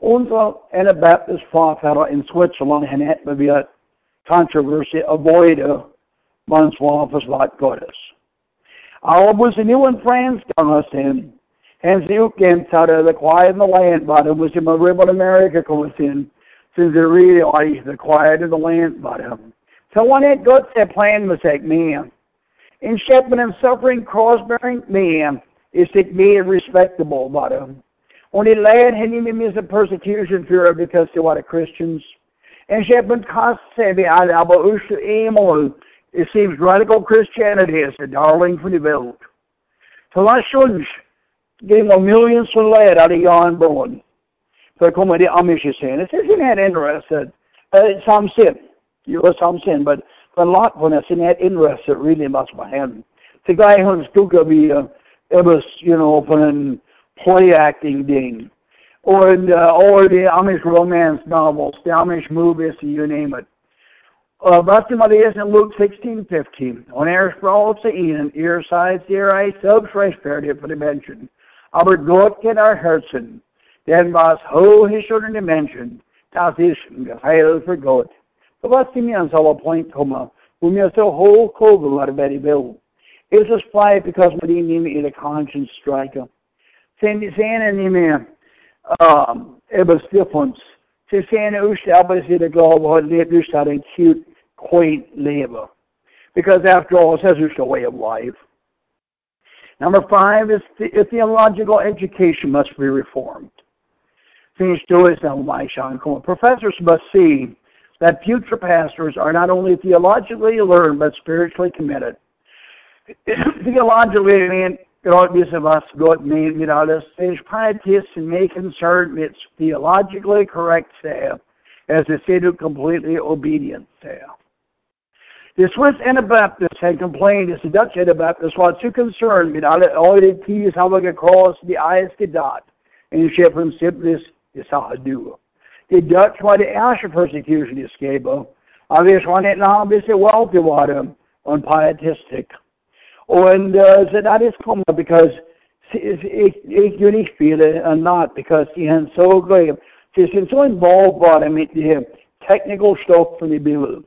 unser Anabaptist Vorfahrer in Switzerland hat bewährt controversy avoide man's Wafers Wort Gottes. Aber wo sie nur in France gegangen sind, haben sie auch hat er the quiet in the land, aber wo sie mal rüber in Amerika gekommen sind, really like the quiet of the land but him. So when it got that plan was like man. In shepherd and suffering cross bearing man is it made respectable but him. Und die lad had him in a persecution fear because they were Christians. And shepherd cost savvy aber ushu emol. It seems radical Christianity is a darling for the world. So I should give a million så lad out of yon born. Så kommer de amish sen. It's isn't that interested. Uh, some sin. You know, some sin, but a lot when it's in that interested really much behind. The guy who's stuka be uh, it was, you know, opening play acting ding. Or uh, or the Amish romance novels, the Amish movies, you name it. Uh, wat maar is in Luke 16, 15. Wanneer sprawl ze in, ear sides, ear eyes, selbstrechtfertig for the mention. Aber Gott kennt our herzen. Den was hohe dimension, das ist ein Geheil für Gott. Aber was die mir an so Point wo mir so hoch Kugel war, wer ich will. Ist es vielleicht, because die nehmen ihre Conscience striker. Die sehen nicht mehr, um, etwas Difference Ze zijn ustabbers in the global dus dat een cute, quaint leven. Because after all, it says it's a way of life. Number five is the, theological education must be reformed. Då is now my Sean Professors must see that future pastors are not only theologically learned but spiritually committed. theologically, I mean, gradvis of us God med med alles pietist and may concern with theologically correct say, as they say to completely obedient say. The Swiss Anabaptists had complained as the Dutch Anabaptists was too concerned with alle, alle T's haben gekrost, die I's gedacht. En ich habe Prinzip das, das Du. Die Dutch war die erste Persecution, die es gäbe. Aber es war nicht noch ein bisschen wealthy geworden und pietistic. Und uh, so that is common because ik, ik doe niet spelen and not because die zijn zo great. Ze zijn zo involved worden met de technical stuff van de Bibel.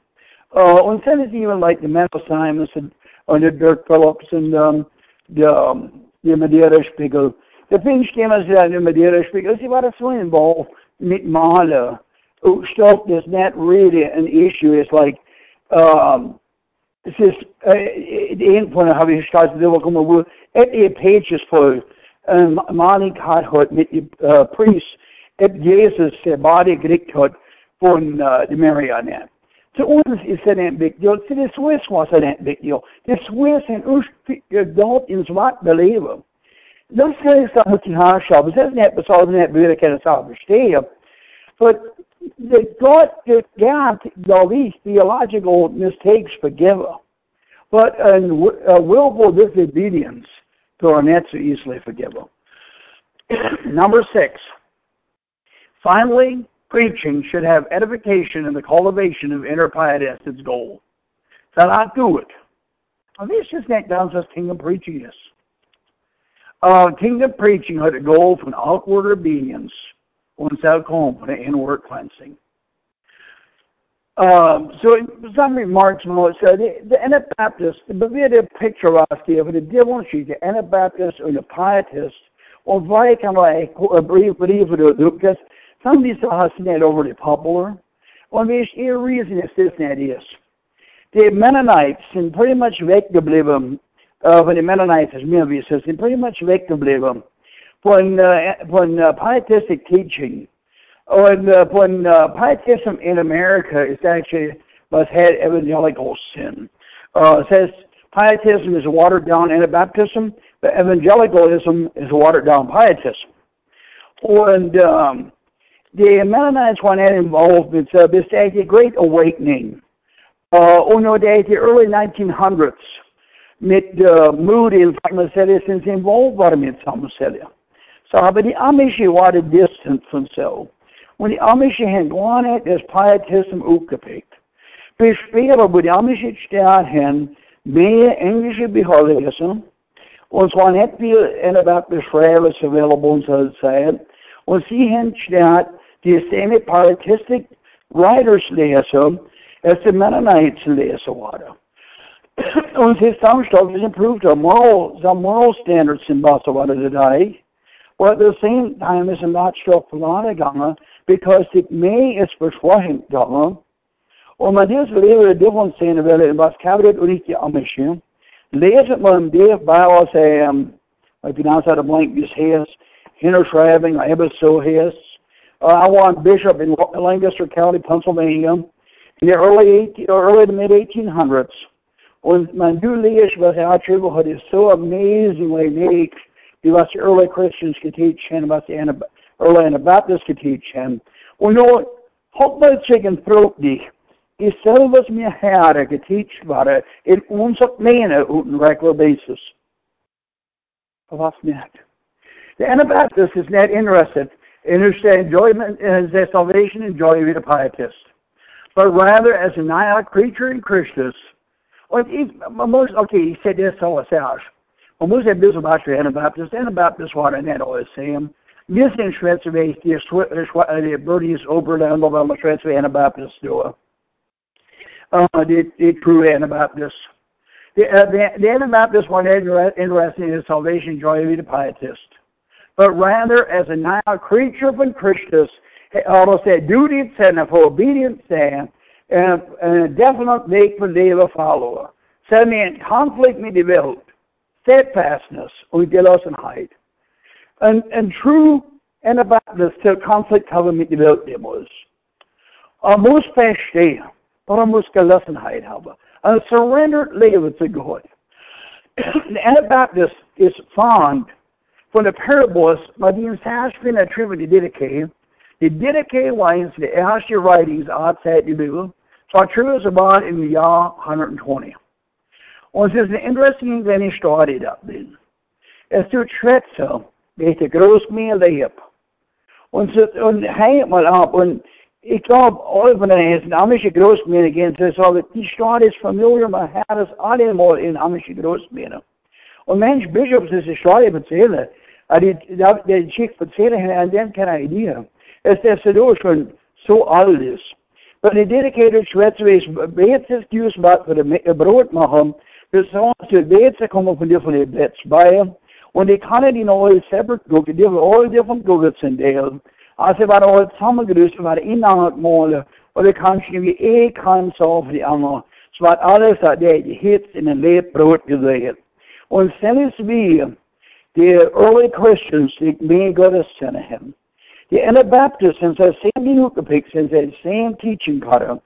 Uh, und then it's even like the Menno Simons and, and the Dirk Phillips and um, the, um, the Madeira Spiegel. The Finstemmers in the Madeira Spiegel, sie waren so involved mit Mahler. Stuff that's not really an issue. It's like, um, this is, uh, det är på har vi startat det var kommer vara ett är pages för en maning har hört med uh, pris ett Jesus body grikt hört från uh, de Marianne. Till ons is det en big deal. Till det Swiss was det en big deal. Det Swiss en urspalt in svart belever. De. Det är inte på så den borde kan så förstå. But the God, the God, all these theological mistakes forgive But a, a uh, willful disobedience to are not so easily forgiven. Number six. Finally, preaching should have edification and the cultivation of inner piety as its goal. So not do it. Well, this is not down as kingdom preaching is. Uh, kingdom preaching had a goal from outward obedience und home for the inward cleansing. Um, so some remarks Mo said the Anabaptist, beweerde picture of the demonstreert the Anabaptist or the pietist, och varje kan vara ett brev för det because some of these are not overly popular. Och det är en reason is this is. The Mennonites and pretty much weggeblieben, uh, when the Mennonites is mehr wie ist, pretty much weggeblieben von, uh, von uh, pietistic teaching. Und uh, von pietism in America is actually was had evangelical sin. Uh, it says pietism is watered down Anabaptism, but evangelicalism is watered down pietism. And um, the Mennonites were not involved in uh, this a great awakening. Uh, under the early 1900s, mit uh, Moody in Farmacelia sind involved waren mit Farmacelia. So aber die Amische waren distant von so. Und die Amische haben gar nicht das Pietism aufgepickt. Bis später, wo die Amische stehen, mehr englische Bücher lesen, und zwar nicht viel Anabaptist Freilich available, so to say, und sie haben statt die same pietistic writers lesen, as the Mennonites lesen waren. und sie Stammstoff is improved our moral, some moral standards in Basel today, but at the same time is not so gegangen, because it may is versprochen gegangen. Und man diese Lehre davon sehen will, was Kabinett und nicht die Amische, leset man det bara säga, um, finans hade blank this his, hinterschreibing, I have so his. Uh, I want bishop in Lancaster County, Pennsylvania, in the early 18, early to mid 1800s. Und man du liest, was er hat is so amazingly unique, was the early Christians could teach and was the early Anabaptists could teach him. Och nu hoppas jag en fruktdig i selvas med Herre que teach bara in unsak mena uten regular basis. What's next? The Anabaptist is not interested in his enjoyment, in his salvation and joy of the pietist, but rather as a nihil creature in Christus. Or most, okay, he said this all us out. Well, most of this about the Anabaptist, Anabaptist what net always say him. Mislim Švedske je Bernese Oberland of the Švedske Anabaptist door. Uh, the, the true Anabaptist. The, uh, the, the Anabaptist weren't interested in salvation joy of the pietist, but rather as a nihil creature from Christus, Eller säga dutigt sen för obedience sen and, and a definite make for they follower. Sen med en conflict med de vill. Steadfastness och Gelassenheit. And, and true Anabaptist till conflict har med de vill det mås. Och mås förstå. Bara mås Gelassenheit ha. And surrender livet till God. the Anabaptist is fond from the parables, maar die särskilt attributed to De dedicated lines, the writings outside the Bible, so true is in the year 120. Och det är en interesting den started up then. Es tut schwätze, det är groß mehr leb. Und så, und hängt mal ab, und ich glaube, alle von denen ist ein amische Großmänner so, die Stadt ist familiar, man hat es alle mal in amische Großmänner. Und Mensch, Bischofs ist die Stadt erzählen, die, die Schick erzählen, und dann keine Idee. Ja schon so ist. Aber die dedicated Dios macht, für das Brot machen, das heißt, wer es kommen von dir von den Blätts bei, und die kann die neue separate gucken, die haben alle different gucken in der, Altså var det alt sammengrus, var det innannet målet, og det kanskje vi er kan så for de andre. Så var alle sa det er hit in en lepbrot geweest. Und sinds vi, the early Christians, may go to him. The Anabaptists, I same Minukapiks, since I same teaching cutter,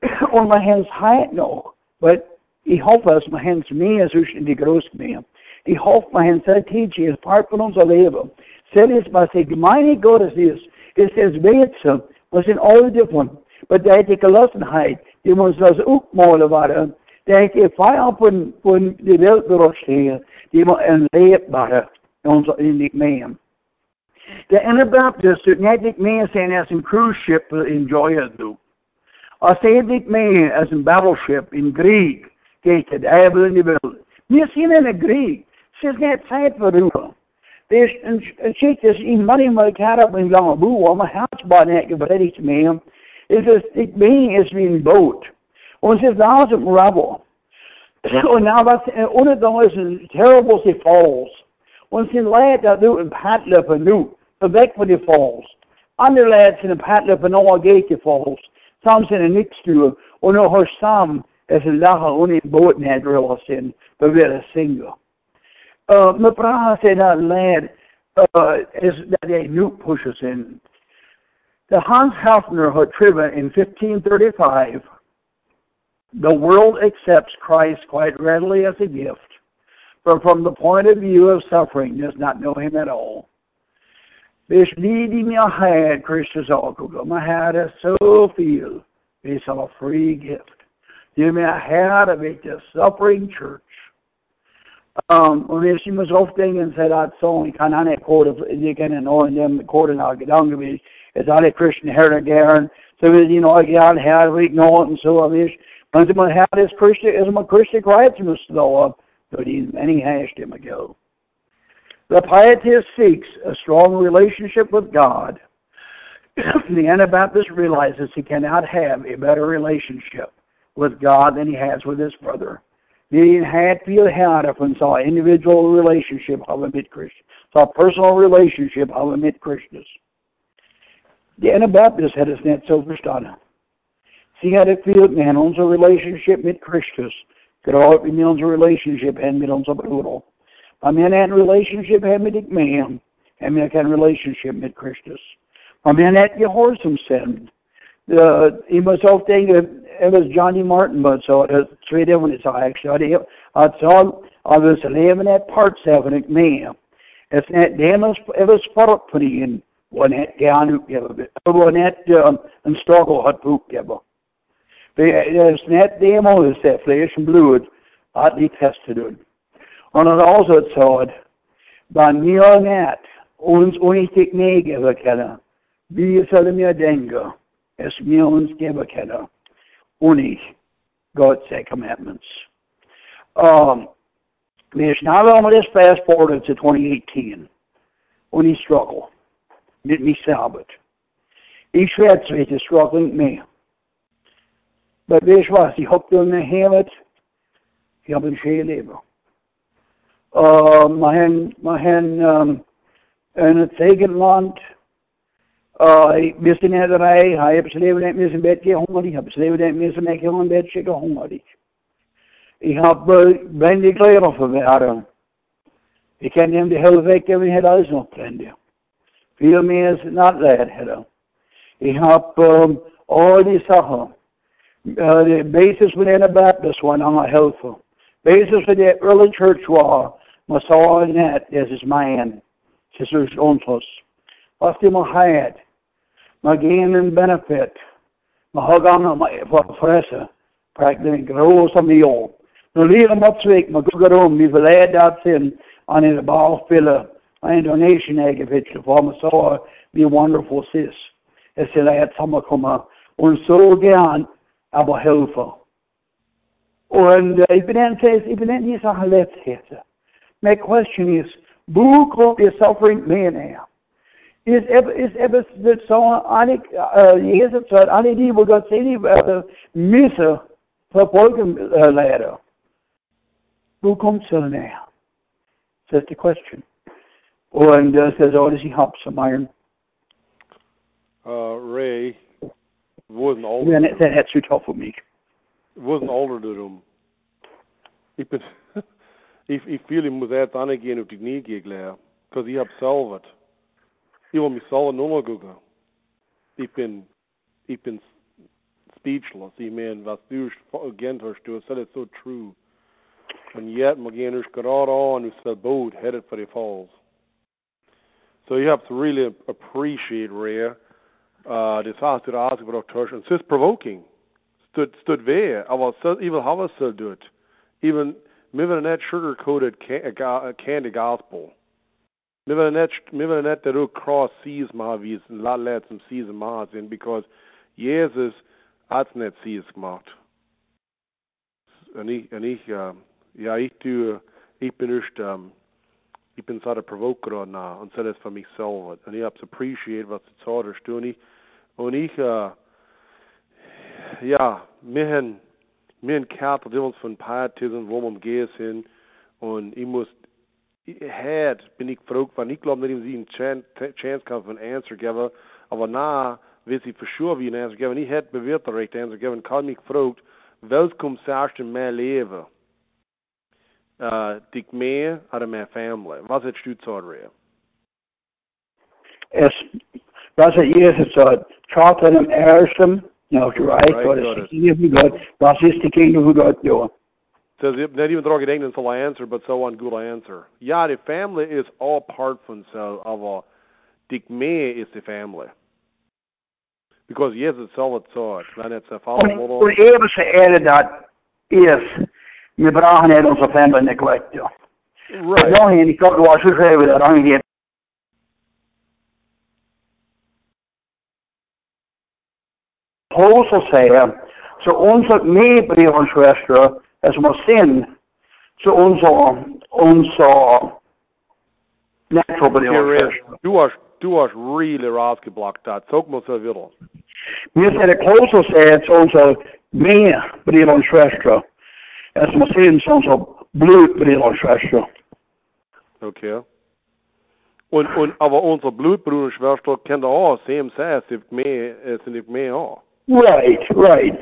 und my hands height noch, but ich hoffe, dass mein hands mehr ist, in die Großgemeinde. Ich hoffe, mein hands teaching ist part von unser Leben. Selbst was die Gemeinde Gottes ist, ist das Beste, was in alle different. Aber da die Gelassenheit, die muss das aufmalen werden, da die Feier von, von der Welt berücksichtigen, die muss ein Lebbare in die Gemeinde. The Anabaptists did nicht mehr sein als ein cruise ship enjoyen du. Als sie nicht mehr als battleship in Greek Krieg geht, der in Welt. Wir sind in der Krieg. Es ist nicht Zeit für Ruhe. Dus een, een ziekte in money my cat up in lang boe om een huisbaan net gebredigd mee hem. Is het ik ben is wie een boot. Alles im Rubble. Und now was ohne da ist ein terrible sie Und sie lädt da du in Patlippe nu, weg von die falls. Andere lädt in Patlippe noch geht die falls. Some sind nichts tun. Und noch hör sam es ein Lacher und in Booten hat real sind, beweer een single. Uh, me praten ze dat leid uh, dat hij nu pushes in. The Hans Hafner had triven in 1535. The world accepts Christ quite readily as a gift, but from the point of view of suffering does not know him at all. Vi de mir had Christus alkohol, my had a so feel, is a free gift. You may had of it the suffering church. Um, when hvis vi måste ofta ingen säga att sån kan han är kod det kan en och dem koden har gedanke vi är alle Christian så vi you know jag här vi know and so of is men det man har this Christian is man Christian know of so these many hashed him ago the pietist seeks a strong relationship with God the Anabaptist realizes he cannot have a better relationship with God than he has with his brother happy här från så individual relationship vi med Kristus. Så personal relationship vi med Kristus. The Anabaptists hade det så förstått. Sie hade feeling med unser relationship med Kristus. Gerade in unser relationship haben mit unser Bruder. Om jag har en relationship med dig med him, har jag en relationship med Kristus. Om jag har gehör som sänd, i måste ofta it was John D. Martin, but so it was three different. So actually, I saw I was living at part seven at me. It's net demas it was på in var net gärna. Det var net en struggle att uppgiva. Det är net demo is det flesh and blood att de testade. Och det också så by mer net uns unitik negeva känna. Vi skulle mer denga. Es mir uns geba känna only God's commandments. Um, now I'm going to fast forward to 2018. Only struggle. Did me salvage. Ich werde zwar struggling mehr. Aber weißt du was? Ich hab in der Heimat, ich hab ein schönes Leben. Uh, wir haben, wir haben um, in einem Zegenland, Uh, hvis det er rei, har jeg beslevet den med sin bed, jeg hungrig, har beslevet den med sin ikke hun bed, jeg hungrig. Jeg har veldig glede for verden. Jeg kan nemlig hele vekk, jeg vil hele eisen opprendig. Fire med nattlært her. Jeg har um, alle de saker. Uh, the basis for the Anabaptist one I'm a helpful. Basis for the early church war, Messiah net, this is man. Jesus ontos. Was die Mahat. Magain and benefit. Mahagana fresse. Praktiken grå som i år. Nu lider motsvik, man går om, vi vill äda sin, on in the ball filler, en donation äger pitcher för man så be wonderful sis. Jag ser att samma kommer, och så gärna aber helfen. Und äh, ich bin says, ich bin in dieser Letzte. My question is, wo kommt der Suffering man her? Is is etwas so einig, äh, Jesus sagt, alle die, wo Gott sie äh, müssen verfolgen äh, leider. Wo kommt sie her? That's the question. Und uh, says, oh, does he help some iron? Uh, Ray, wasn't older. Ja, dat, dat zu tough for me. It wasn't older than him. Ik ben, ik, ik viel moet uit aangehen op die knie gegleden. Because ik heb zelf het. Ik wil mezelf nog nog gucken. Ik ben, ik ben speechless. Ik meen, wat du again hast, du said it so true. And yet, got out on who said boat headed for the falls. So you have to really appreciate Ray. Uh, det for Dr. And sis provoking. Stood stood. I was so even how was so do it. Even maybe net sugar coated candy gospel. Maybe net maybe net der cross sees ma wie es lot let some sees ma in because Jesus hat's net sees gemacht. En ik en ik uh, ja ik doe ik ben echt um, ik ben zat provoker na en zet het voor mezelf en ik heb appreciate wat ze zouden doen und ich, äh, ja, wir haben, wir haben Kerl, die uns von Pietism, wo man geht hin, und ich muss, ich hätte, bin ich verrückt, weil ich glaube dass ich eine Chance kann von Answer geben, aber na, weiß ich für sure, wie ein Answer geben, ich hätte bewirrt, der rechte Answer geben, kann mich verrückt, welches kommt zuerst in mein Leben? Uh, dich mehr oder mehr Family? Was hättest du zu sagen? Es, was er Jesus sagt, Tottenham Ersham, no, right, got the kingdom of God, was is the kingdom of God doing? Says nicht even drauf gedenken soll er answer, but so one good answer. Ja, die family is all part von so, aber dich mehr ist die family. Because Jesus selber sagt, wenn jetzt der Vater Und, oder und eben så det dat, is, vi brauchen nicht unsere Family neglect, right. Jag har inte klart vad så säger vi det, han Paulus säger, så unser medbröder och systrar är som har sin, så unser, unser natural bröder och Here is, systrar. du hast du hast really rausgeblockt dat. Sag mal so wieder. Vi säger Paulus säger, så unser medbröder och systrar är som har sin, så unser blodbröder och systrar. Okay. Und, und, aber unsere Blutbruder und Schwester kennen auch same size, if mehr, sind nicht mehr auch. Right, right.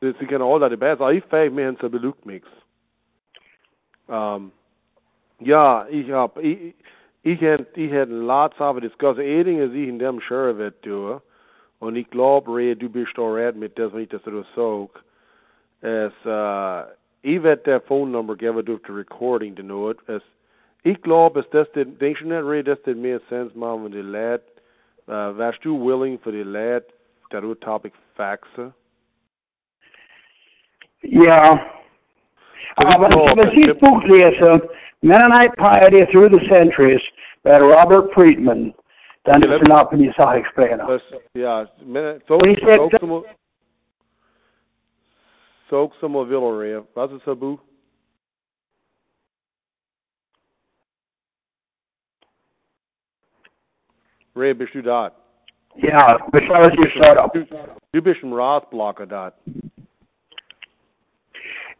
Sie kennen alle die Beste. Ich fähig mir hin zu Belugmix. Um, ja, ich hab, ich, ich hätte, ich lots of discuss. Eating ist ich in dem wird tun. Und ich glaube, du bist auch red mit das, wenn ich das so sag. Es, äh, ich werde der Phone Number geben durch die Recording, to know. Es, ich glaube, es das den, denkst du nicht, Ray, das den mehr Sense machen, wenn die Lad, äh, wärst du willing für die Lad, der Topic Ja. Aber So, wenn Sie das Buch lesen, Mennonite Piety Through the Centuries, bei Robert Friedmann, dann Ja, ist es noch die Sache später. Das, ja, men, so, Und ich sag, so, so, so, so, mal Villeray. Was ist das Ja, bevor Sie starten. Du, bist im Ratsblocker da.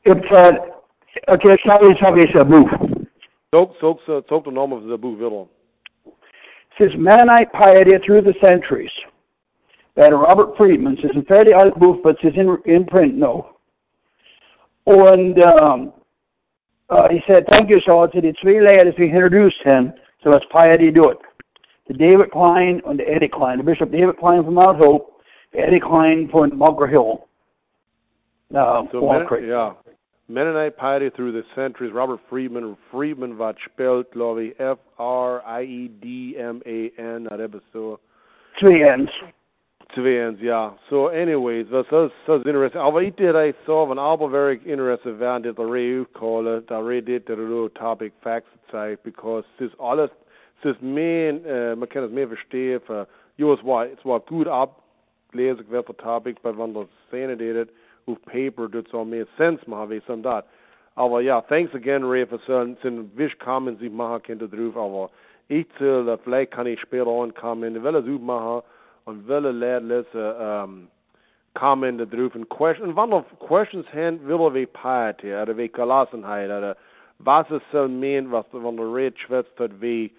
It's uh, okay, sage ich ein Buch. So, so, so, so, der Name von dem Buch Villel. It says Mennonite Piety Through the Centuries. bij Robert Friedmann. Is een fairly oud boek, but is in, in print now. And um, uh, he said, thank you, so to the twee leiders we introduced him, so let's piety do it. The David Klein and the Eddie Klein. The Bishop David Klein from Mount Hope, Eddie Klein from Bunker Hill. Uh, So Wall Men- Creek. ja. Mennonite piety through the centuries. Robert Friedmann. Friedmann wat spelt, glaube ich, F-R-I-E-D-M-A-N. Dat hebben zo Twee ends. twee eens, ja. So anyways, dat is, dat interesting. Aber ik deed hij zo van Albert very interested waren dit de reu callen, dat reu dit de reu topic facts zeigt, because ist alles, es ist mehr, äh, man kann es mehr verstehen, für, jo, es war, es war gut ablesen, wer der topic, bei wenn das Szene auf paper, das soll mehr sense machen, wie som dat. Aber ja, thanks again, Ray, für so, sind wisch Comments, ich machen könnte drauf, aber ich zähle, vielleicht kann ich später ankommen, will es machen, und leer lezen um, commenten erop en question, en wanneer questions hen willen we piety, oder we Gelassenheit, oder was es so mean, was van de red schwätzt, we,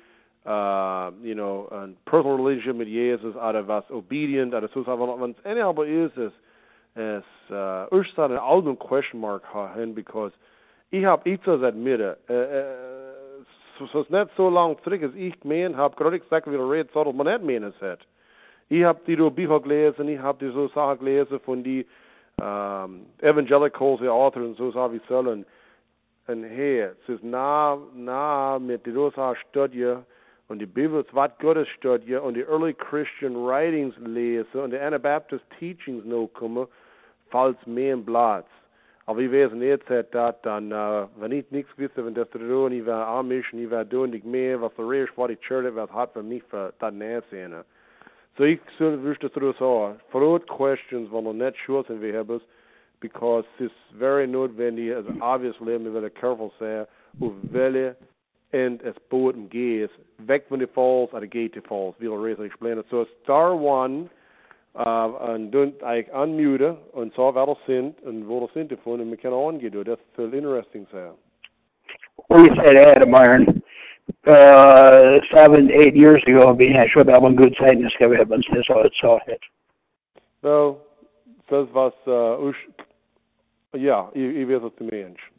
uh, you know, een personal relationship mit Jesus, oder was obedient, oder so, wenn es eine aber ist, ist, es, uh, ich oude question mark hin, because ich hab, ich soll admitten, uh, uh, so, ist nicht so lang zurück, als ich gemeint hab, gerade gesagt, wie der Red sagt, man nicht meinen hat. Ich habe die Bücher gelesen, ich habe die so Sachen gelesen von die ähm, Evangelicals, die Author und so Sachen wie sollen. Und hey, es ist nah, nah mit die Sachen Studie und die Bibel was Gottes Studie und die Early Christian Writings lesen und die Anabaptist Teachings noch kommen, falls mehr im Platz. Aber ich weiß nicht, dass dann, äh, wenn ich nichts wüsste, wenn das tun, ich wäre Amish, ich wäre tun, nicht mehr, was der Reich war, die Church, was hat für mich für das. So ich wüsste du so, fraud questions, wenn wir nicht sure sind, haben because it's very notwendig, also obviously, wir werden careful sein, auf welche End es Boden geht, weg von den Falls, oder geht die Falls, wie wir explain it. So star one, uh, und dann ich unmute, und so wer das sind, und wo das sind davon, und wir können angehen, das viel interesting sein. We said Adam Iron uh, seven, eight years ago, här köpte av en god sägning ska vi även se så ett så het. So, das was, uh, ja, ich, ich weiß, was du meinst.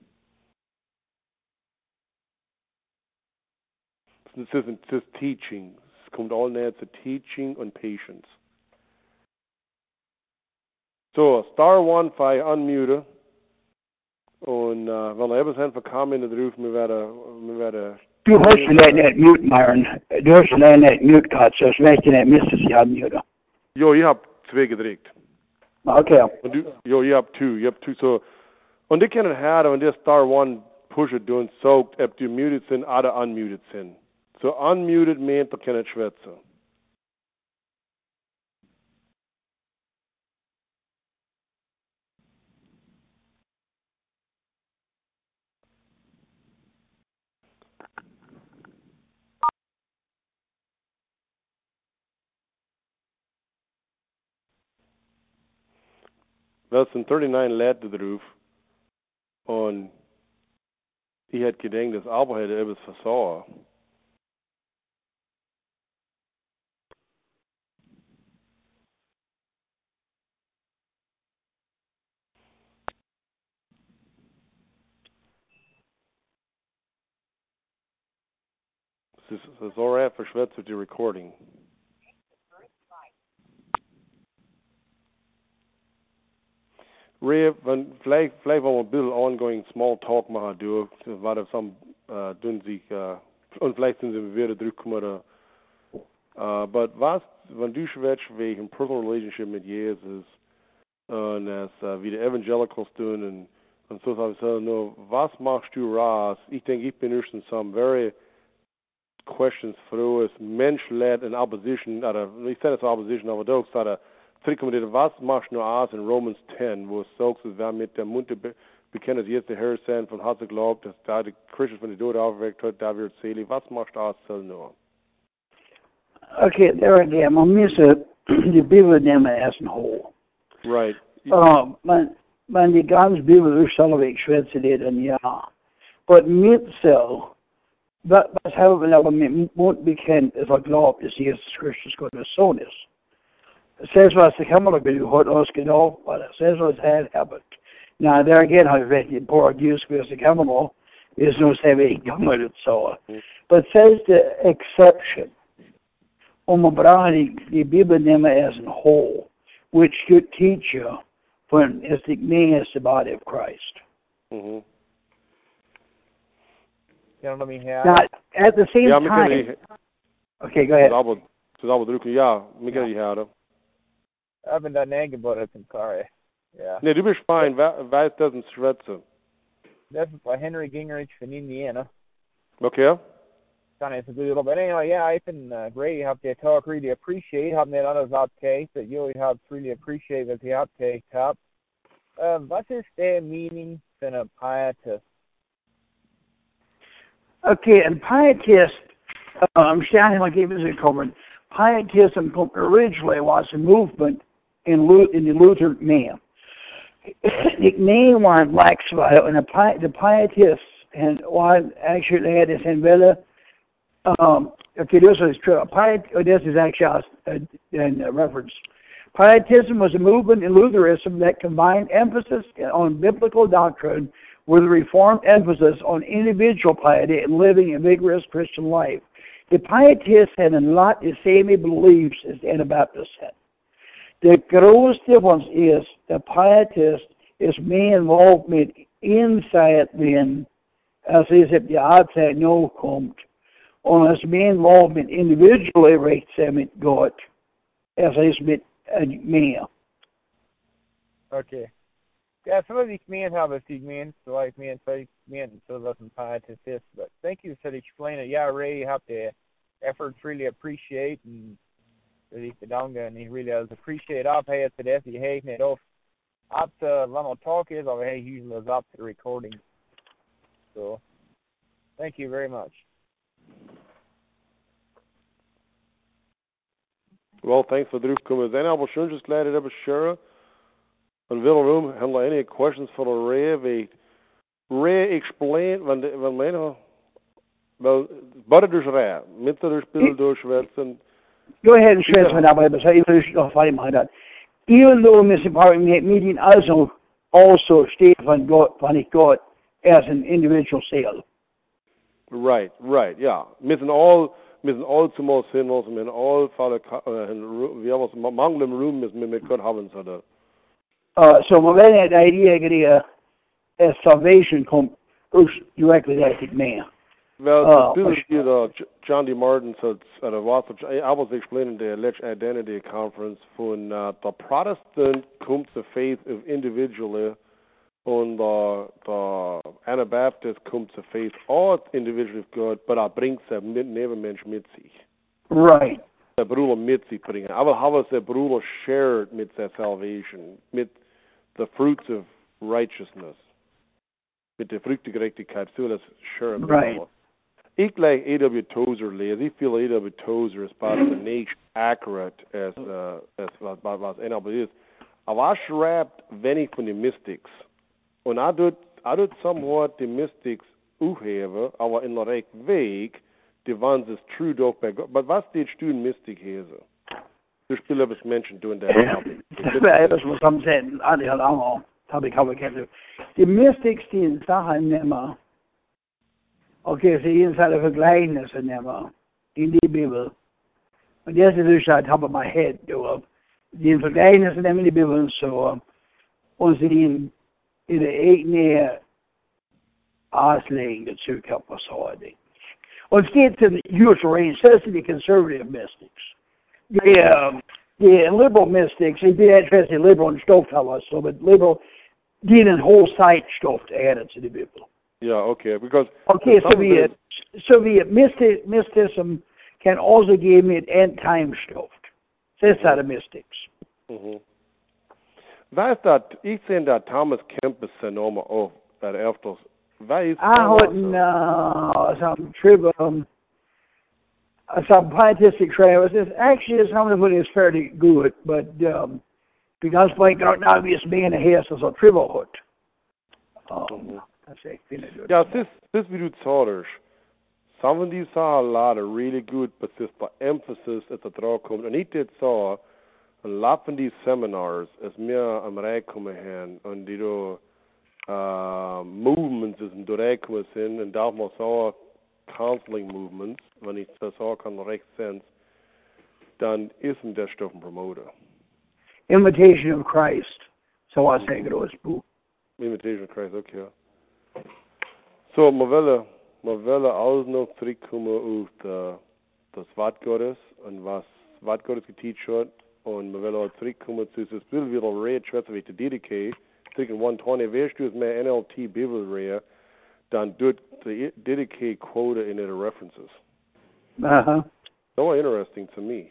Ist, es ist Teaching. Es kommt all näher zu Teaching und Patience. So, Star One, fei unmute. Und uh, wenn er etwas haben für Comment drauf, wir werden, wir werden, Du hörst ju den net mute Myron. Du hörst ju den net mute cut så smäck den net misses jag unmute. jo, ich hab zwei gedrückt. Okay. Und du, jo, ich hab two, ich hab two, so, und die können haben, wenn der Star One pusher doing soaked, ob du muted sind oder unmuted sind. So unmuted meint, da kann ich schwätzen. Das sind 39 Leute drauf. Und ich hätte gedacht, das Albert hätte etwas versaut. Es ist, es ist alright für Recording. Ray, wenn, vielleicht, vielleicht wollen ongoing small talk machen durch, weil das some, äh, tun sich, äh, und vielleicht but was, wenn du schwätzt wegen personal relationship mit Jesus, und das, äh, uh, wie die Evangelicals tun, und, so, ich gesagt, nur, was machst du raus? Ich denke, ich bin in some very questions through as Mensch-led in opposition, oder, ich sage es opposition, aber doch, oder, zurückkommen, was machst du aus in Romans 10, wo es sagt, dass wir mit der Munde be dass jetzt der Herr sein von hat geglaubt, dass da die Christus von der Tod aufweckt hat, da wird selig. Was machst du aus, soll nur? Okay, there again, man missar die Bibel nehmen ein Whole. Right. Uh, man, man die ganze Bibel durchsalvig schwätze det en ja. But mitt så, vad vad har vi när med mot bekant är vad glad att Jesus Kristus Gottes son är. Sägs vara så kan man nog bli hårt önskemål, vad det sägs vara här habit. Now there again vet på Gud skulle så kan man nog is no say vi gammal ut så. But says the exception. Om man bara i, i Bibeln as a whole, which should teach you when it's the me is the body of Christ. Mm-hmm. Mhm. Kan de här? Now, at the same Ja, men kan time, vi okay, go ahead. så då så då drucken ja, men kan ju här då. Även den egen bara som kare. Ja. Nej, du blir fine. Vet doesn't schwätze. Det är på Henry Gingrich från Indiana. Okay? Kind of a good little bit. Anyway, yeah, I've been uh, great. Have to talk. Really appreciate having that others out case that you have really appreciate that the out case top. Um, what is their meaning in a pietist? Okay, and pietist, uh, I'm standing like was a comment. Pietism originally was a movement in, in the Lutheran man. the name one blacks about and the, pi- the pietists, and one actually had this in Villa. Um, okay, this is true. Piet, oh, this is actually a, a, a reference. Pietism was a movement in Lutheranism that combined emphasis on biblical doctrine with a reformed emphasis on individual piety and living a vigorous Christian life. The Pietists had a lot the same beliefs as the Anabaptists had. The gross difference is the Pietist is mer involvement inside den, alltså det the outside no komt, och as mer involvement individually sig mot God, as is som ett mer. Okay. Yeah, some of these men have a few men, so like men, so men, so listen pietist this, but thank you for explaining. Yeah, Ray, you have the efforts really appreciate and really bedonga and he really does appreciate up here to this. He hating it off uh, up to Lamo Talk is over here usually is up to the recording. So thank you very much. Well, thanks for the roof coming. Then I will sure just glad it ever sure. And Will Room, have any questions for the Ray? Explain when the when men wel bara dus Ray, mit der Spiel durchschwätzen. Go ahead and of that, but say you noch weiter machen that. Even though Mr. Park meeting also also steht von Gott, von ich Gott as an individual sale. Right, right, yeah. ja. Müssen all müssen all zum Mal sehen, was wir all falle wir was mangel im Room mit Gott haben so da. Uh, so väl en idea uh, salvation kom directly out of man. Well, Oh, this is you know, John D. Martin said at a was I was explaining the alleged identity conference von uh, the Protestant comes to faith of individually and the the Anabaptist comes to faith all individually of God, but er bringt der mit Nebenmensch mit sich. Right. Der Bruder mit sich bringen. Aber how was der Bruder shared mit der salvation, mit the fruits of righteousness, mit der Früchte Gerechtigkeit, so das Right. Ik like A.W. Tozer lees. Ik feel A.W. Tozer is about the accurate as uh, as wat wat wat en aber is. Aber er schreibt wenig von den Mystics. Und er tut er tut somewhat die Mystics uhebe, aber in der Weg, die waren es true doch bei Gott. Aber was steht du in Mystic hese? Du spielst etwas Menschen doing that. Das wäre etwas, was haben sie alle halt auch habe ich aber keine. Die Mystics, die in Sachen nehmen, okay, sie in seine Vergleichnisse nehmen, in die Bibel. Und das ist durch top of my head, du. Die in Vergleichnisse nehmen in die Bibel und so, und sie in, in der eigene Auslegen dazu kappen, so I think. Und es geht zu den usual range, says to the conservative mystics. The, um, the liberal mystics, did interested liberal and Stoff tell us so, but liberal did a whole site Stoff added to the Bible. Yeah, okay, because Okay, so the the mystic, mysticism can also give me an end time Stoff. Says that of mystics. Mhm. Weißt du, ich sehe da Thomas Kempis auf bei der Öfters. Weiß I wouldn't uh some trib um some pietistic trails. It's actually some of it is fairly good, but um because like an obvious man has is a trivial hood. Um a. Ja, es ist, ist wie du zahlst. Some of these are a lot of really good, but it's the emphasis at the draw kommt. Und ich did saw, ein lot von die Seminars ist mir am Reich kommen hin und die do uh, movements ist im Reich kommen sind und da auch counseling movements, wenn ich das kann dann ist der Stoff ein Promoter. Imitation of Christ. So I say das Buch. Imitation of Christ, okay. So, man will, man will alles noch zurückkommen auf das Wort Gottes und was Wort Gottes geteacht hat und man will auch zurückkommen zu das Bild wieder reden, wie zu Didache, circa 120, weißt du, ist mehr NLT Bibel reden, dann dort the Didache quota in the references. Uh-huh. So interesting to me.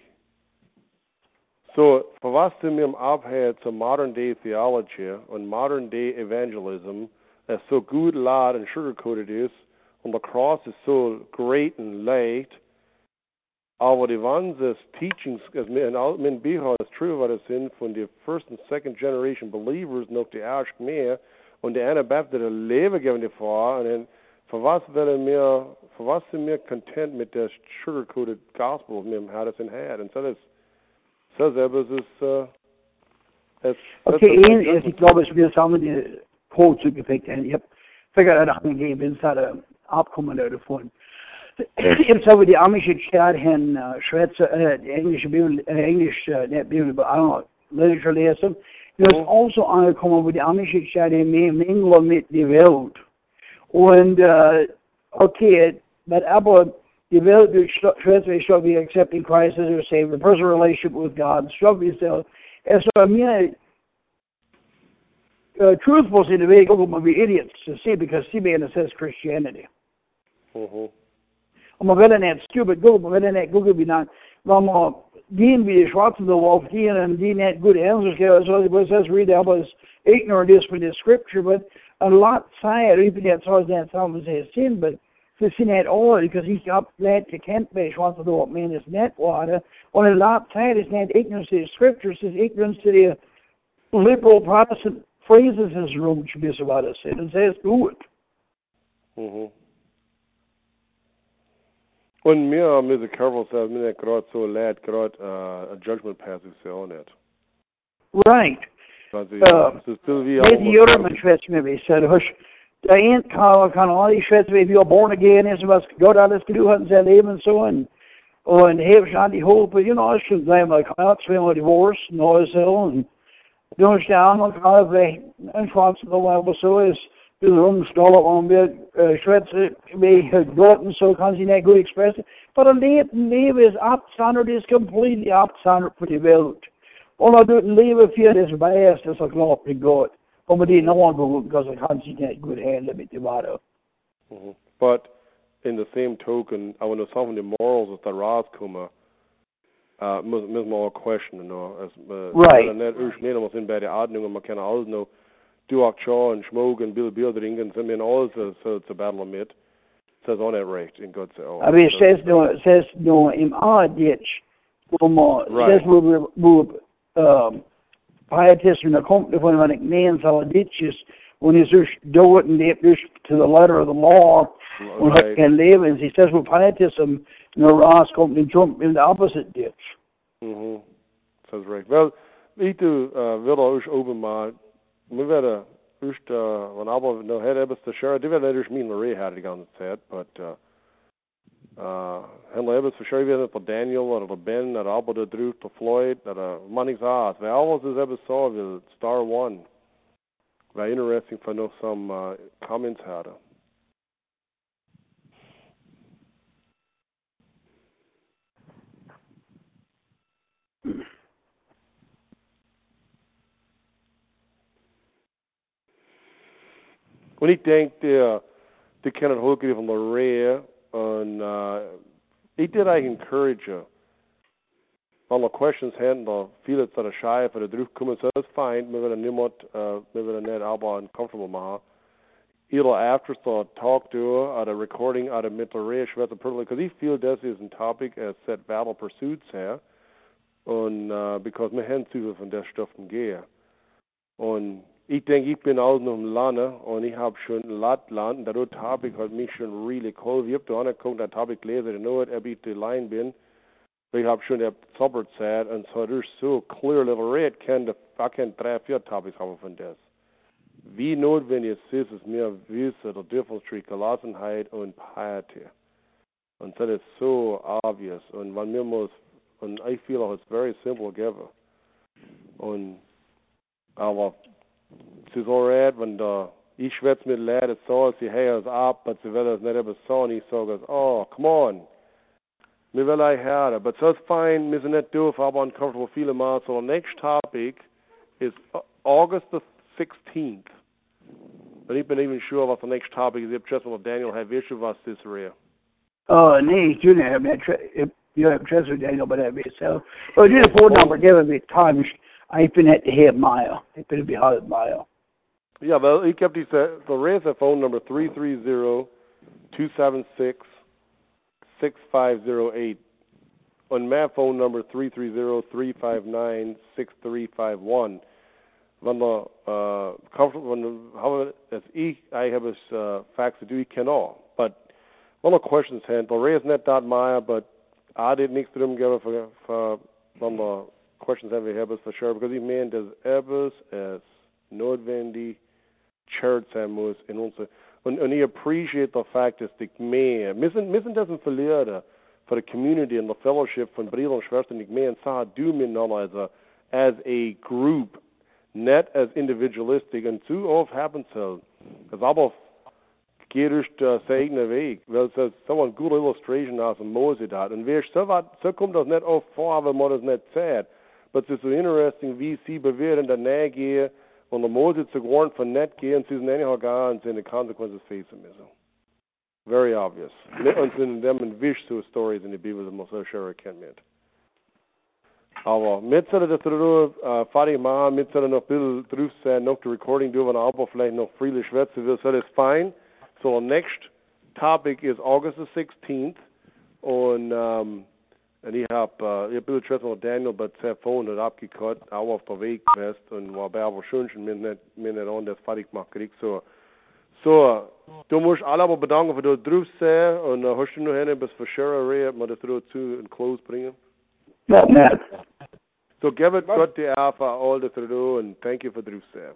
So, for was sind wir im Abhör zur Modern Day Theology und Modern Day Evangelism, das so good, lad and sugar-coated is, und the cross is so great and light, aber die Teachings, as min, min Bihar ist true, was es sind von der first and second generation believers noch die erst mehr, und der Anabaptist der Leben geben die vor, und dann, für was werden wir, für was sind wir content mit der sugar-coated gospel, wir haben das in Hand, und so das, so selber ist, äh, es, Okay, en, ich glaube, es wird sammen die Quote gepickt, und ich habe figured out angegeben, wenn es da der Abkommen davon. Jetzt haben wir die amische Stadt in uh, Schweizer, äh, die englische Bibel, äh, Englisch, äh, nicht Bibel, aber I don't know, Literature lesen. Ist Mhm. also angekommen, wo die amische Stadt in im England mit der Welt. Und, äh, okay, but aber die Welt durch Schweizer should be accepting Christ as their Savior, personal relationship with God, should be so. Es war mir uh, truthful in the way Google would be idiots to see because CBN says Christianity. Mhm. Om man väljer net stupid Google, man väljer net Google vid namn. Vad din vid schwarzen the wolf, din and din net good answers, so it was says read that was ignorant is for the scripture, but a lot säger, even that så den som säger sin, but för sin net all, because up led to Kent Bay, schwarzen the wolf, man is net water, och a lot säger is net ignorance to the scriptures, is ignorance to the liberal Protestant phrases his room be so about us. It says good. Mhm. Und mir müssen careful sein, mir nicht gerade so leid, gerade uh, a judgment pass ist ja auch nicht. Right. Sie, Ja. es ist still wie Maybe Europe Schweiz maybe said, hush, der ain't kann, kann all die Schweiz, if you're born again, ist was Gott alles getan hat in sein Leben und so, und, und heb schon die Hope, you know, es schon sein, weil kann auch zwei mal Divorce, und alles so, und du hast ja auch noch gerade bei, ein Schwarz, so ist, du rumstollen und wir, Schweiz, wie Gott und so, kann sie nicht gut expressen, aber ein Leben, Leben ist abgesondert, ist completely abgesondert von der Welt. Und er tut ein Leben für das Beist, das er glaubt in Gott. Und mit den anderen berufen, because er kann sich nicht gut handeln mit dem Wasser. But in the same token, I want to of the morals that the rauskommen, uh, müssen müssen wir auch questionen, no? Uh, Right. Nicht urschneiden, was sind bei der Ordnung, und man kann alles noch du auch schon und schmogen, Bill Bill trinken, sind wir alles so, so zu battlen mit. Das ist auch nicht recht, in Gottes Augen. Aber es says no, says no, im wo man, Right. es says wo, wo, ähm, Pietism, da kommt wenn ich nehmen soll, Ditches, und es ist dort und lebt durch to the letter of the law, und hat Right. kein Leben. Sie says, wo Pietism nur rauskommt, und jump in the opposite ditch. Mhm. Das ist recht. Wel, ich du, uh, will euch oben mal, wir werden, ich, uh, wenn aber noch hätte etwas zu scheren, die werden nicht mit Marie hatte die ganze Zeit, but, uh, uh, hen etwas zu scheren, wie der Daniel, oder der Ben, oder aber der Drew, der Floyd, oder manches Art. Weil alles ist etwas so, wie Star One. War interesting, für noch some, uh, comments hatte. Und ich denke, der, der Kenneth Holke von der Reihe, und uh, ich würde eigentlich encourage, wenn wir questions haben, da viele zu der Scheibe oder zurückkommen, so ist fein, wir werden niemand, uh, wir werden nicht aber uncomfortable machen. Either afterthought, talk to at a recording oder mit der Reihe, schwer because ich feel das ist ein Topic, as set Battle Pursuits her, und uh, because haben zu viel von der Stoffen gehen. Und ich denke, ich bin auch noch im und ich habe schon Land, Land, und habe ich halt mich schon really cool. Ich habe da angeguckt, das habe ich gelesen, it, ob ich die Line bin. Ich habe schon der gesagt, und so das so clear level red, kann ich kann drei, vier Topics haben von das. Wie notwendig es ist, ist mir Wüste, der Dürfelstrich, Gelassenheit und Piety. Und das ist so obvious. Und man mir muss, und ich feel auch, it's very simple given. Und, aber, es ist alright, wenn der, ich schwätze mit Leuten so, sie hören es ab, aber sie werden es nicht immer so, und ich sage, oh, come on. Mir will ich hören. But so it's fine, wir sind nicht doof, aber uncomfortable viele Mal. So, the next topic is August the 16th. Und ich bin even sure, was the next topic is. Ich habe just Daniel, have issue was this real. Oh, nee, you have that. You have Treasure Daniel, but that be so. Well, do the phone number given me times. Bin at the head mile. Bin be halb mile. Ja, wel, ik heb die, the rest phone number 330-276-6508. Und mijn phone number 330-359-6351. Wenn wir, uh, comfortable, wenn wir, as ich, I have a uh, fax to do, ich kann auch. But, one of questions hand, the rest net dot Maya, but I did niks to them give for, for, wenn questions have us for sure, because ich meine, das etwas es notwendig church sein muss in unser und, und ich appreciate the fact dass die mehr müssen müssen das verlieren for the community and the fellowship von Brüder und Schwestern nicht mehr sah du miteinander as a as a group not as individualistic and too oft happens uh, so because aber geht durch der eigene Weg weil es so eine gute illustration aus dem Mose hat und wer so wat so kommt das nicht oft oh, vor wenn man das nicht sagt but es ist so interesting wie sie bewähren in der Nähe und der Mose zu warnen von nicht gehen, sie sind anyhow gone, and the consequences face them. Very obvious. Und sind dem ein Wisch zu Stories in die Bibel, man so schön erkennt mit. Aber mit soll das du äh, fertig machen, mit soll noch bisschen drauf sein, noch die Recording tun, wenn aber vielleicht noch freely schwätzen will, so das ist fein. So, next topic is August the 16th. Und um, En ich hab, uh, ich bin schon mit Daniel, aber das Phone hat abgekürzt, auch auf der Weg gewesen und war bei aber schön, mir nicht, mir nicht an das fertig gemacht gekriegt, so. So, du musst alle aber bedanken, für du sein und uh, hast du noch hin, bis für Sherry Ray, mal das zu in Close bringen? Ja, nett. So, give it good to Alpha, all the do, and thank you for drauf sein.